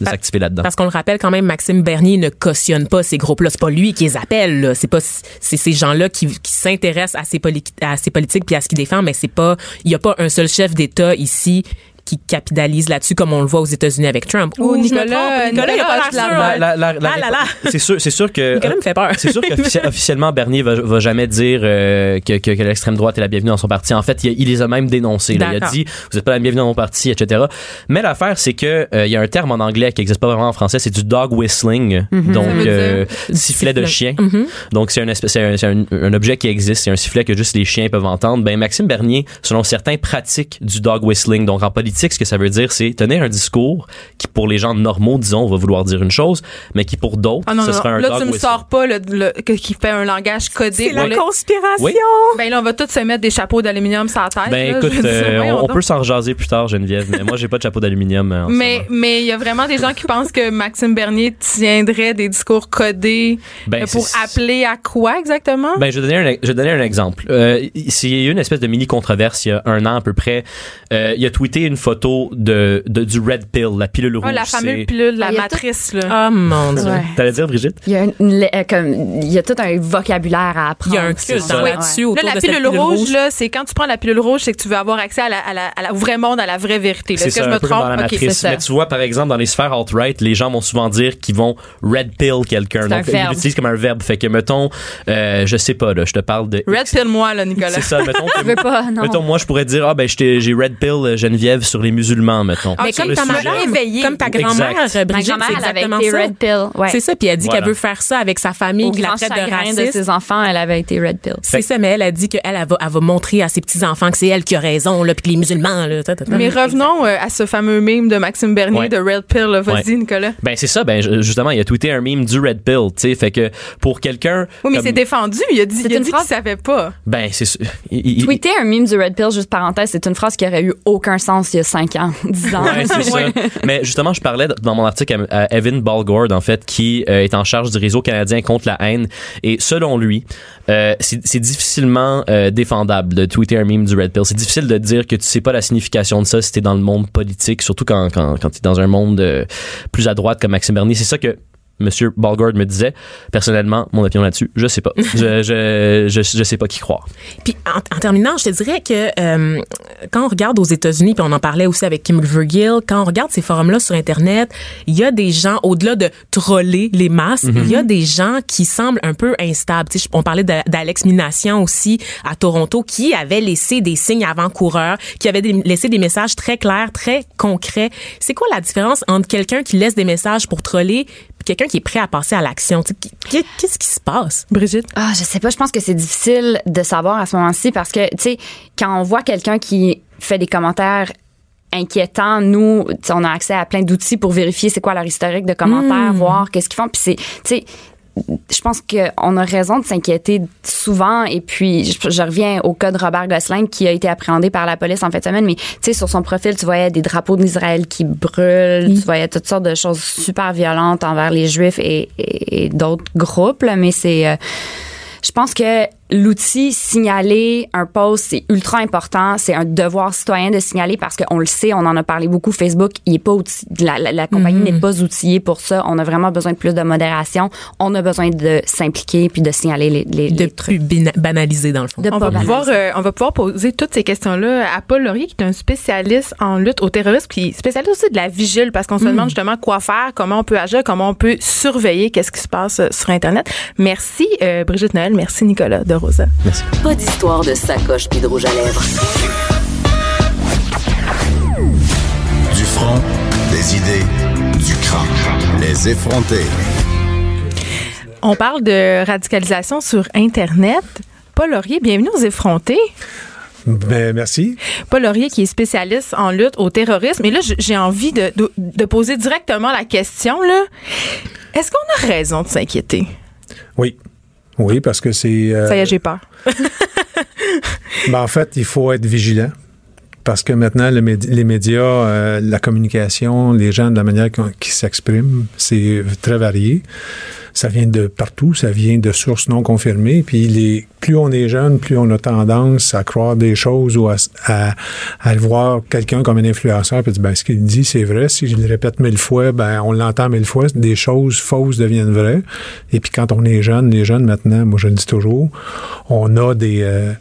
Speaker 5: de s'activer là-dedans.
Speaker 4: Parce qu'on le rappelle quand même, Maxime Bernier ne cautionne pas ces groupes-là. C'est pas lui qui les appelle. C'est pas c'est ces gens-là qui, qui s'intéressent à ces à ces politiques puis à ce qu'ils défendent. Mais c'est pas il y a pas un seul chef d'État ici qui capitalise là-dessus comme on le voit aux États-Unis avec Trump. Ou
Speaker 3: Nicolas?
Speaker 4: Nicolas, il a pas l'air sûr.
Speaker 5: La- la- la-
Speaker 4: Ah.
Speaker 5: C'est sûr, c'est sûr que
Speaker 4: Nicolas me fait peur.
Speaker 5: C'est sûr qu'officiellement Bernier va, va jamais dire euh, que, que, que l'extrême droite est la bienvenue dans son parti. En fait, il, il les a même dénoncés. là. Il a dit vous êtes pas la bienvenue dans mon parti, etc. Mais l'affaire, c'est que euh, il y a un terme en anglais qui existe pas vraiment en français, c'est du dog whistling, donc euh,
Speaker 4: Du
Speaker 5: sifflet de chien.
Speaker 4: Mhm.
Speaker 5: Donc un, c'est un- un objet qui existe, c'est un sifflet que juste les chiens peuvent entendre. Ben Maxime Bernier, selon certains, pratique du dog whistling. Donc en politique, ce que ça veut dire, c'est tenir un discours qui pour les gens normaux, disons, va vouloir dire une chose, mais qui pour d'autres,
Speaker 3: Ah non,
Speaker 5: ce
Speaker 3: non,
Speaker 5: sera
Speaker 3: non.
Speaker 5: un
Speaker 3: Là,
Speaker 5: dog
Speaker 3: tu me sors pas le, le- que- qui fait un langage codé.
Speaker 4: C'est la
Speaker 3: le-
Speaker 4: conspiration.
Speaker 5: Oui.
Speaker 3: Ben là, on va tous se mettre des chapeaux d'aluminium sur la tête.
Speaker 5: Ben
Speaker 3: là.
Speaker 5: écoute,
Speaker 3: dire,
Speaker 5: euh, on, peut s'en rejaser plus tard, Geneviève, mais moi j'ai pas de chapeau d'aluminium. euh,
Speaker 3: Mais mais il y a vraiment des gens qui pensent que Maxime Bernier tiendrait des discours codés
Speaker 5: Ben,
Speaker 3: euh, pour appeler à quoi exactement?
Speaker 5: Ben, je vais donner un, je vais donner un exemple. Euh, il y a eu une espèce de mini controverse il y a un an à peu près. Euh, il a tweeté une photo de, de du red pill, la pilule rouge.
Speaker 3: Ah, la fameuse pilule, la
Speaker 6: Ah, il y a
Speaker 3: matrice là.
Speaker 4: Oh mon dieu.
Speaker 6: Ouais.
Speaker 5: T'allais dire Brigitte?
Speaker 6: Il y a, une- euh, comme, il y a tout un vocabulaire à
Speaker 4: Il
Speaker 6: apprendre.
Speaker 4: y a un
Speaker 6: sur
Speaker 4: culte
Speaker 6: Ouais.
Speaker 4: là-dessus
Speaker 3: Là, la
Speaker 4: de cette
Speaker 3: pilule, rouge, là, c'est quand tu prends la pilule rouge, c'est que tu veux avoir accès à la, à la- à la- au vrai monde, à la vraie vérité. Est-ce que
Speaker 5: ça,
Speaker 3: je me trompe?
Speaker 5: dans la matrice. Mais tu vois, par exemple, dans les sphères alt-right, les gens vont souvent dire qu'ils vont red pill quelqu'un. Donc, ils l'utilisent comme un verbe. Fait que, mettons, euh, je sais pas, là, je te parle de.
Speaker 3: Red pill moi là, Nicolas.
Speaker 5: C'est ça, mettons.
Speaker 6: Je veux pas, non.
Speaker 5: Mettons, moi, je pourrais dire, ah, ben, j'ai red pill Geneviève sur les musulmans, mettons.
Speaker 4: Mais
Speaker 3: Ok,
Speaker 4: comme ta
Speaker 3: Éveillée.
Speaker 4: comme ta grand-mère.
Speaker 6: Ma
Speaker 4: Brigitte, c'est
Speaker 6: elle avait
Speaker 4: exactement
Speaker 6: été
Speaker 4: ça.
Speaker 6: Red Pill. Ouais.
Speaker 4: C'est ça, puis elle dit
Speaker 5: Voilà.
Speaker 4: qu'elle veut faire ça avec sa famille,
Speaker 6: Au
Speaker 4: qui la traite de
Speaker 6: chagrin de
Speaker 4: raciste.
Speaker 6: ses enfants, elle avait été Red Pill.
Speaker 4: C'est ça, mais elle a dit qu'elle elle va, elle va montrer à ses petits-enfants que c'est elle qui a raison, là, puis que les musulmans, là. ta, ta, ta.
Speaker 3: Mais revenons euh, à ce fameux meme de Maxime Bernier
Speaker 5: Ouais.
Speaker 3: de Red Pill. Vas-y,
Speaker 5: Ouais.
Speaker 3: Nicolas.
Speaker 5: Ben, c'est ça, ben, ju- justement, il a tweeté un meme du red pill, tu sais. Fait que, pour quelqu'un.
Speaker 3: Oui, mais
Speaker 5: comme-
Speaker 3: c'est défendu. Il a dit, il a
Speaker 6: une
Speaker 3: dit qu'il savait pas.
Speaker 5: Ben, c'est
Speaker 6: Tweeter un meme du Red Pill, juste parenthèse, c'est une phrase qui aurait eu aucun sens il y a 5 ans, 10 ans.
Speaker 5: Ouais, c'est ça. Mais justement, je parlais dans mon article à, Evan Balgord, en fait, qui euh, est en charge du réseau canadien contre la haine. Et selon lui, euh, c'est c'est difficilement euh, défendable de tweeter un meme du Red Pill. C'est difficile de dire que tu sais pas la signification de ça si t'es dans le monde politique, surtout quand, quand, quand t'es dans un monde euh, plus à droite comme Maxime Bernier. C'est ça que Monsieur Balgord me disait. Personnellement, mon opinion là-dessus, je sais pas. je, je, je, je sais pas qui croire.
Speaker 4: Puis en, en terminant, je te dirais que euh, quand on regarde aux États-Unis, puis on en parlait aussi avec Kim Vergil, quand on regarde ces forums-là sur Internet, il y a des gens, au-delà de troller les masses, il y a des gens qui semblent un peu instables. Tu sais, on parlait d'Alex Mination aussi à Toronto, qui avait laissé des signes avant-coureurs, qui avait des- laissé des messages très clairs, très concrets. C'est quoi la différence entre quelqu'un qui laisse des messages pour troller quelqu'un qui est prêt à passer à l'action? Qu'est-ce qui se passe?
Speaker 3: Brigitte.
Speaker 6: Ah, je sais pas, je pense que c'est difficile de savoir à ce moment-ci parce que, tu sais, quand on voit quelqu'un qui fait des commentaires inquiétants, nous, on a accès à plein d'outils pour vérifier c'est quoi leur historique de commentaires, voir qu'est-ce qu'ils font. Puis c'est, tu sais, je pense qu'on a raison de s'inquiéter souvent. Et puis, je, je reviens au cas de Robert Gosselin qui a été appréhendé par la police en fin de semaine. Mais, tu sais, sur son profil, tu voyais des drapeaux d'Israël qui brûlent. Tu voyais toutes sortes de choses super violentes envers les Juifs et, et- et d'autres groupes. là. Mais c'est... euh, je pense que l'outil signaler un post, c'est ultra important. C'est un devoir citoyen de signaler parce qu'on le sait, on en a parlé beaucoup. Facebook, il est pas outil- la, la, la compagnie n'est pas outillée pour ça. On a vraiment besoin de plus de modération. On a besoin de s'impliquer puis de signaler les, les,
Speaker 4: De
Speaker 6: les trucs.
Speaker 4: plus banaliser, dans le fond.
Speaker 6: De
Speaker 3: On va, pouvoir, euh, on va pouvoir poser toutes ces questions-là à Paul Laurier, qui est un spécialiste en lutte au terrorisme, puis spécialiste aussi de la vigile, parce qu'on se demande justement quoi faire, comment on peut agir, comment on peut surveiller qu'est-ce qui se passe euh, sur Internet. Merci, euh, Brigitte Noël. Merci, Nicolas de Rosa.
Speaker 5: Merci.
Speaker 1: Pas d'histoire de sacoche puis de rouge à lèvres.
Speaker 2: Du front, des idées, du crâne. Les effronter.
Speaker 3: On parle de radicalisation sur Internet. Paul Laurier, bienvenue aux effrontés.
Speaker 8: Ben, merci.
Speaker 3: Paul Laurier, qui est spécialiste en lutte au terrorisme. Et là, j'ai envie de, de- de poser directement la question, là. Est-ce qu'on a raison de s'inquiéter?
Speaker 8: Oui. Oui, parce que c'est. euh,
Speaker 3: Ça y est, j'ai peur.
Speaker 8: ben, en fait, il faut être vigilant. parce que maintenant, le médi- les médias, euh, la communication, les gens, de la manière qu'on- qu'ils s'expriment, c'est très varié. Ça vient de partout, ça vient de sources non confirmées. Puis les, plus on est jeune, plus on a tendance à croire des choses ou à, à, à voir quelqu'un comme un influenceur. Puis ben, ce qu'il dit, c'est vrai. Si je le répète mille fois, ben, on l'entend mille fois. Des choses fausses deviennent vraies. Et puis quand on est jeune, les jeunes maintenant, moi je le dis toujours, on a des, euh,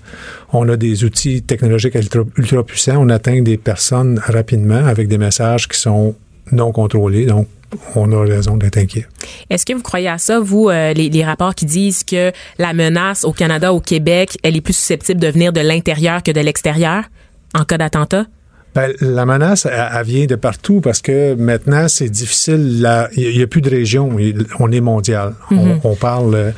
Speaker 8: on a des outils technologiques ultra, ultra puissants. On atteint des personnes rapidement avec des messages qui sont non contrôlés. Donc, on a raison d'être inquiet.
Speaker 4: Est-ce que vous croyez à ça, vous, euh, les, les rapports qui disent que la menace au Canada, au Québec, elle est plus susceptible de venir de l'intérieur que de l'extérieur en cas d'attentat?
Speaker 8: Ben, la menace, elle, elle vient de partout parce que maintenant, c'est difficile. Il n'y a, plus de région. On est mondial. on, on parle. euh,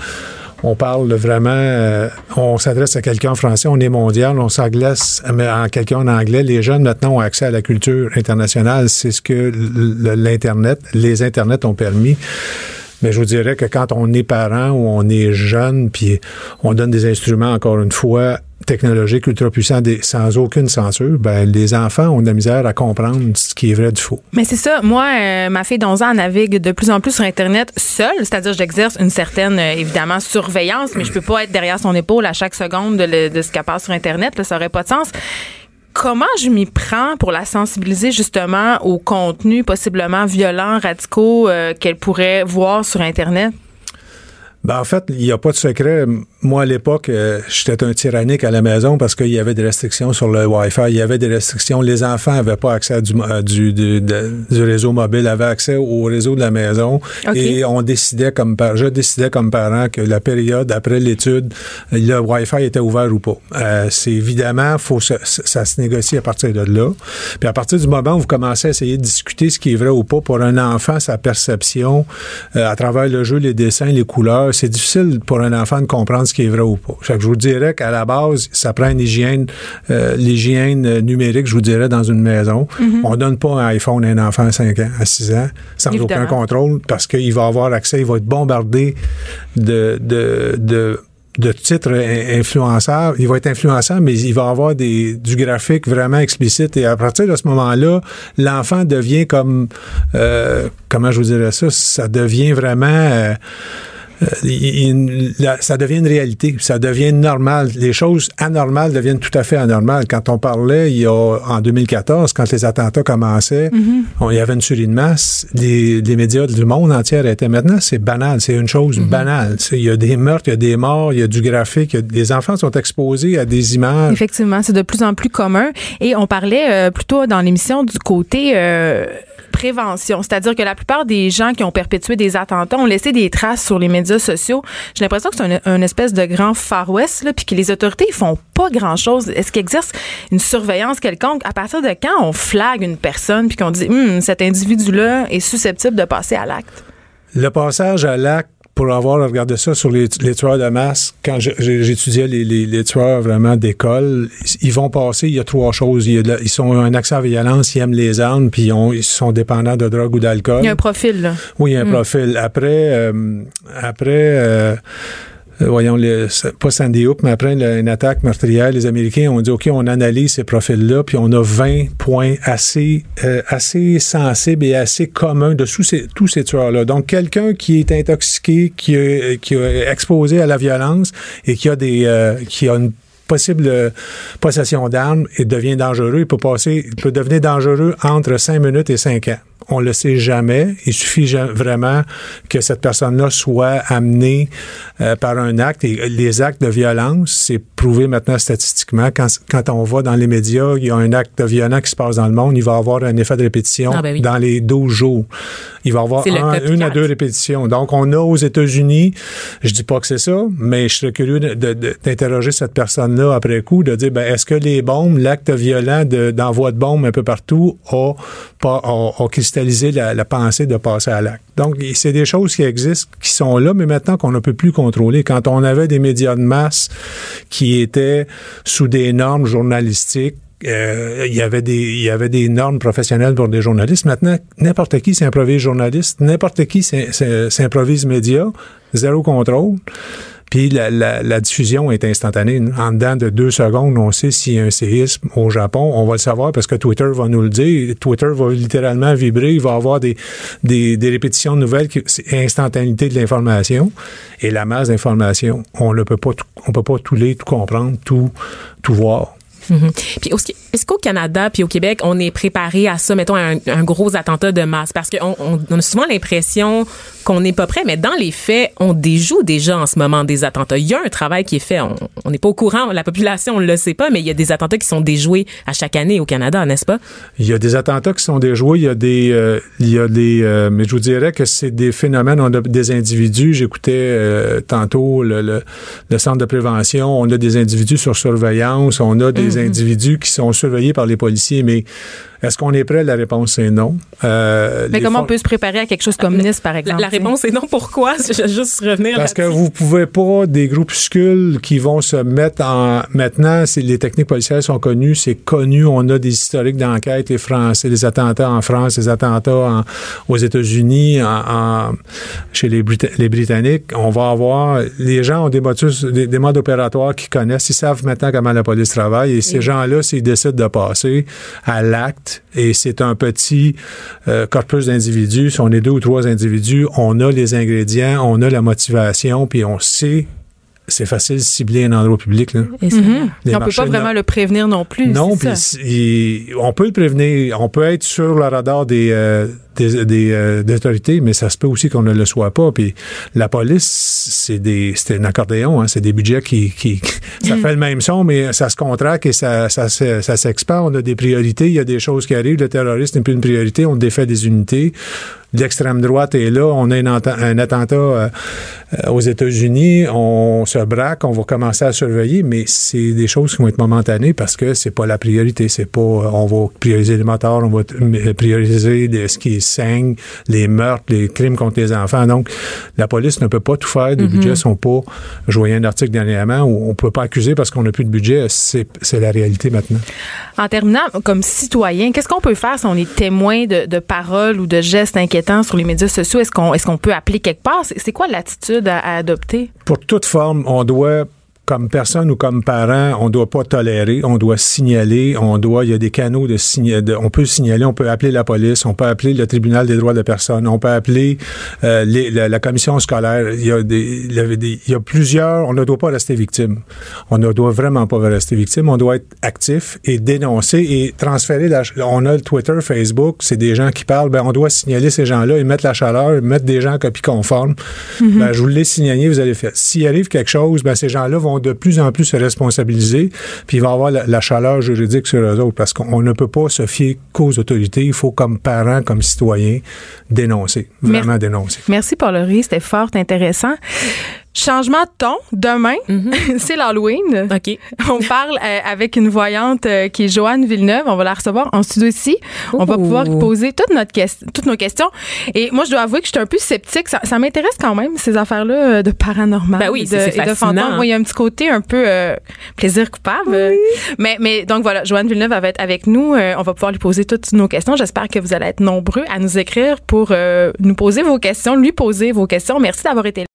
Speaker 8: On parle vraiment, euh, on s'adresse à quelqu'un en français, on est mondial, on s'aglace à quelqu'un en anglais. Les jeunes maintenant ont accès à la culture internationale. C'est ce que l'Internet, les Internets ont permis. Mais je vous dirais que quand on est parent ou on est jeune, puis on donne des instruments, encore une fois, technologiques ultra puissants sans aucune censure, ben les enfants ont de la misère à comprendre ce qui est vrai du faux.
Speaker 3: Mais c'est ça. Moi, euh, ma fille d'11 ans navigue de plus en plus sur Internet seule, c'est-à-dire j'exerce une certaine, euh, évidemment, surveillance, mais je peux pas être derrière son épaule à chaque seconde de, ce qu'elle passe sur Internet. Ça aurait pas de sens. Comment je m'y prends pour la sensibiliser justement aux contenus possiblement violents, radicaux euh, qu'elle pourrait voir sur Internet?
Speaker 8: Ben, en fait, il n'y a pas de secret. Moi, à l'époque, euh, j'étais un tyrannique à la maison parce qu'il y avait des restrictions sur le Wi-Fi. Il y avait des restrictions. Les enfants n'avaient pas accès à du, à du, du- de- du réseau mobile, avaient accès au réseau de la maison. Et on décidait comme par- je décidais comme parent que la période après l'étude, le Wi-Fi était ouvert ou pas. Euh, c'est évidemment, faut se- ça se négocie à partir de là. Puis à partir du moment où vous commencez à essayer de discuter ce qui est vrai ou pas pour un enfant, sa perception euh, à travers le jeu, les dessins, les couleurs, c'est difficile pour un enfant de comprendre ce qui est vrai ou pas. Je vous dirais qu'à la base, ça prend une hygiène, euh, l'hygiène euh, numérique, je vous dirais, dans une maison. On donne pas un iPhone à un enfant à 5 ans, à 6 ans, sans
Speaker 3: Évidemment.
Speaker 8: aucun contrôle, parce qu'il va avoir accès, il va être bombardé de, de, de de titres in- influenceurs, il va être influençant, mais il va avoir des, du graphique vraiment explicite. Et à partir de ce moment-là, l'enfant devient comme, euh, comment je vous dirais ça, ça devient vraiment, euh, euh, la- ça devient une réalité, ça devient normal. Les choses anormales deviennent tout à fait anormales. Quand on parlait il y a en 2014, quand les attentats commençaient, on- il y avait une tuerie de masse. Les, les médias du monde entier étaient maintenant, c'est banal, c'est une chose banale. C'est- Il y a des meurtres, il y a des morts, il y a du graphique, a- les enfants sont exposés à des images.
Speaker 3: Effectivement, c'est de plus en plus commun. Et on parlait euh, plutôt dans l'émission du côté euh, prévention, c'est-à-dire que la plupart des gens qui ont perpétué des attentats ont laissé des traces sur les médias sociaux. J'ai l'impression que c'est un, un espèce de grand Far West, puis que les autorités ils font pas grand-chose. Est-ce qu'ils exercent une surveillance quelconque? À partir de quand on flague une personne puis qu'on dit, Hum, cet individu-là est susceptible de passer à l'acte?
Speaker 8: Le passage à l'acte, pour avoir regardé ça sur les, les tueurs de masse, quand j'étudiais les, les, les tueurs vraiment d'école, ils- vont passer, il y a trois choses. Il y a de la- ils sont un accès à la violence, ils aiment les armes, puis ils, ont- ils sont dépendants de drogue ou d'alcool.
Speaker 3: Il y a un profil, là.
Speaker 8: Oui, il y a un profil. Après, euh, après euh, voyons, le, pas Sandy Hook, mais après une attaque meurtrière, les Américains ont dit, OK, on analyse ces profils-là, puis on a 20 points assez, euh, assez sensibles et assez communs de tous ces, tous ces tueurs-là. Donc, quelqu'un qui est intoxiqué, qui est, qui est exposé à la violence et qui a des, euh, qui a une possible euh, possession d'armes et devient dangereux, il peut passer, il peut devenir dangereux entre 5 minutes et 5 ans. On le sait jamais. Il suffit vraiment que cette personne-là soit amenée euh, par un acte. Et les actes de violence, c'est prouvé maintenant statistiquement. Quand, quand on va dans les médias, il y a un acte violent qui se passe dans le monde, il va avoir un effet de répétition
Speaker 4: Ah, ben oui.
Speaker 8: dans les 12 jours. Il va avoir un- une à deux répétitions. Donc, on a aux États-Unis, je dis pas que c'est ça, mais je serais curieux d'interroger cette personne-là après coup, de dire, ben, est-ce que les bombes, l'acte violent de- d'envoi de, bombes un peu partout a, pas- a- a cristallisé la, pensée de passer à l'acte? Donc, c'est des choses qui existent, qui sont là, mais maintenant qu'on ne peut plus contrôler. Quand on avait des médias de masse qui étaient sous des normes journalistiques, euh, il y avait des il y avait des normes professionnelles pour des journalistes. Maintenant, n'importe qui s'improvise journaliste, n'importe qui s'im- s'im- s'improvise média, zéro contrôle. Puis la, la, la diffusion est instantanée. En dedans de deux secondes, on sait s'il y a un séisme au Japon. On va le savoir parce que Twitter va nous le dire. Twitter va littéralement vibrer. Il va avoir des, des, des répétitions de nouvelles. qui- instantanéité de l'information et la masse d'informations. On ne peut pas, tout- on peut pas tout lire, tout comprendre, tout, tout voir.
Speaker 4: Mhm. Puis est-ce qu'au Canada puis au Québec, on est préparé à ça, mettons, un, un gros attentat de masse? Parce qu'on on, a souvent l'impression qu'on n'est pas prêt, mais dans les faits, on déjoue déjà en ce moment des attentats. Il y a un travail qui est fait. On n'est pas au courant, la population, on ne le sait pas, mais il y a des attentats qui sont déjoués à chaque année au Canada, n'est-ce pas?
Speaker 8: Il y a des attentats qui sont déjoués, il y a des, euh, il y a des, euh, mais je vous dirais que c'est des phénomènes. On a des individus. J'écoutais euh, tantôt le centre de prévention. On a des individus sur surveillance. On a des individus qui sont surveillés par les policiers. Mais est-ce qu'on est prêt? La réponse est non. Euh,
Speaker 3: Mais comment
Speaker 8: for-
Speaker 3: on peut se préparer à quelque chose communiste, par
Speaker 4: La,
Speaker 3: exemple?
Speaker 4: la réponse est non. Pourquoi? Je vais juste revenir
Speaker 8: Parce que vous pouvez pas des groupuscules qui vont se mettre en maintenant c'est les techniques policières sont connues c'est connu on a des historiques d'enquête les Français les attentats en France les attentats en- aux États-Unis en, en- chez les, Brita- les Britanniques on va avoir les gens ont des motus des, des modes opératoires qu'ils connaissent ils savent maintenant comment la police travaille et ces gens-là s'ils décident de passer à l'acte et c'est un petit euh, corpus d'individus si on est deux ou trois individus on a les ingrédients on a la motivation puis on sait c'est facile de cibler un endroit public là.
Speaker 3: Mhm. On peut
Speaker 8: marchés
Speaker 3: pas vraiment le prévenir non plus.
Speaker 8: Non, puis
Speaker 3: ça.
Speaker 8: s- il- on peut le prévenir, on peut être sur le radar des euh, des, des, euh, des autorités, mais ça se peut aussi qu'on ne le soit pas. Puis la police, c'est des c'est un accordéon, hein, c'est des budgets qui, qui ça fait le même son, mais ça se contracte et ça ça, ça s'expand. On a des priorités, il y a des choses qui arrivent. Le terrorisme n'est plus une priorité, on défait des unités. L'extrême droite est là. On a un, enta- un attentat euh, aux États-Unis. On se braque. On va commencer à surveiller, mais c'est des choses qui vont être momentanées parce que c'est pas la priorité. C'est pas. euh, On va prioriser les moteurs. On va prioriser les- ce qui saigne, les meurtres, les crimes contre les enfants. Donc, la police ne peut pas tout faire. Les budgets sont pas. Je voyais un article dernièrement où on peut pas accuser parce qu'on n'a plus de budget. C'est la réalité maintenant.
Speaker 3: En terminant, comme citoyen, qu'est-ce qu'on peut faire si on est témoin de, de paroles ou de gestes inquiétants sur les médias sociaux? Est-ce qu'on est qu'on peut appeler quelque part? C'est c'est quoi l'attitude à, à adopter?
Speaker 8: pour toute forme, on doit comme personne ou comme parent, on doit pas tolérer, on doit signaler, on doit, il y a des canaux de signaler, on peut signaler, on peut appeler la police, on peut appeler le tribunal des droits de la personne, on peut appeler euh, les- la, la commission scolaire. Il y a des, il y plusieurs, on ne doit pas rester victime. On ne doit vraiment pas rester victime. On doit être actif et dénoncer et transférer. La, on a le Twitter, Facebook, c'est des gens qui parlent. Ben, on doit signaler ces gens-là et mettre la chaleur, mettre des gens en copie conforme. Ben, je vous l'ai signalé, vous allez faire. S'il arrive quelque chose, ben, ces gens-là vont de plus en plus se responsabiliser, puis il va avoir la, la chaleur juridique sur eux autres, parce qu'on ne peut pas se fier qu'aux autorités. Il faut, comme parents, comme citoyens, dénoncer, vraiment dénoncer.
Speaker 3: Merci Paul Laurie, c'était fort intéressant. Changement de ton, demain, c'est l'Halloween.
Speaker 4: OK.
Speaker 3: On parle euh, avec une voyante euh, qui est Joanne Villeneuve. On va la recevoir en studio ici. On va pouvoir poser toutes, notre ques- toutes nos questions. Et moi, je dois avouer que je suis un peu sceptique. Ça, ça m'intéresse quand même, ces affaires-là euh, de paranormal.
Speaker 4: Ben oui,
Speaker 3: de, et de fantômes. Moi, il y a un petit côté un peu euh, plaisir coupable. Mais, mais donc voilà, Joanne Villeneuve va être avec nous. On va pouvoir lui poser toutes nos questions. J'espère que vous allez être nombreux à nous écrire pour nous poser vos questions, lui poser vos questions. Merci d'avoir été là.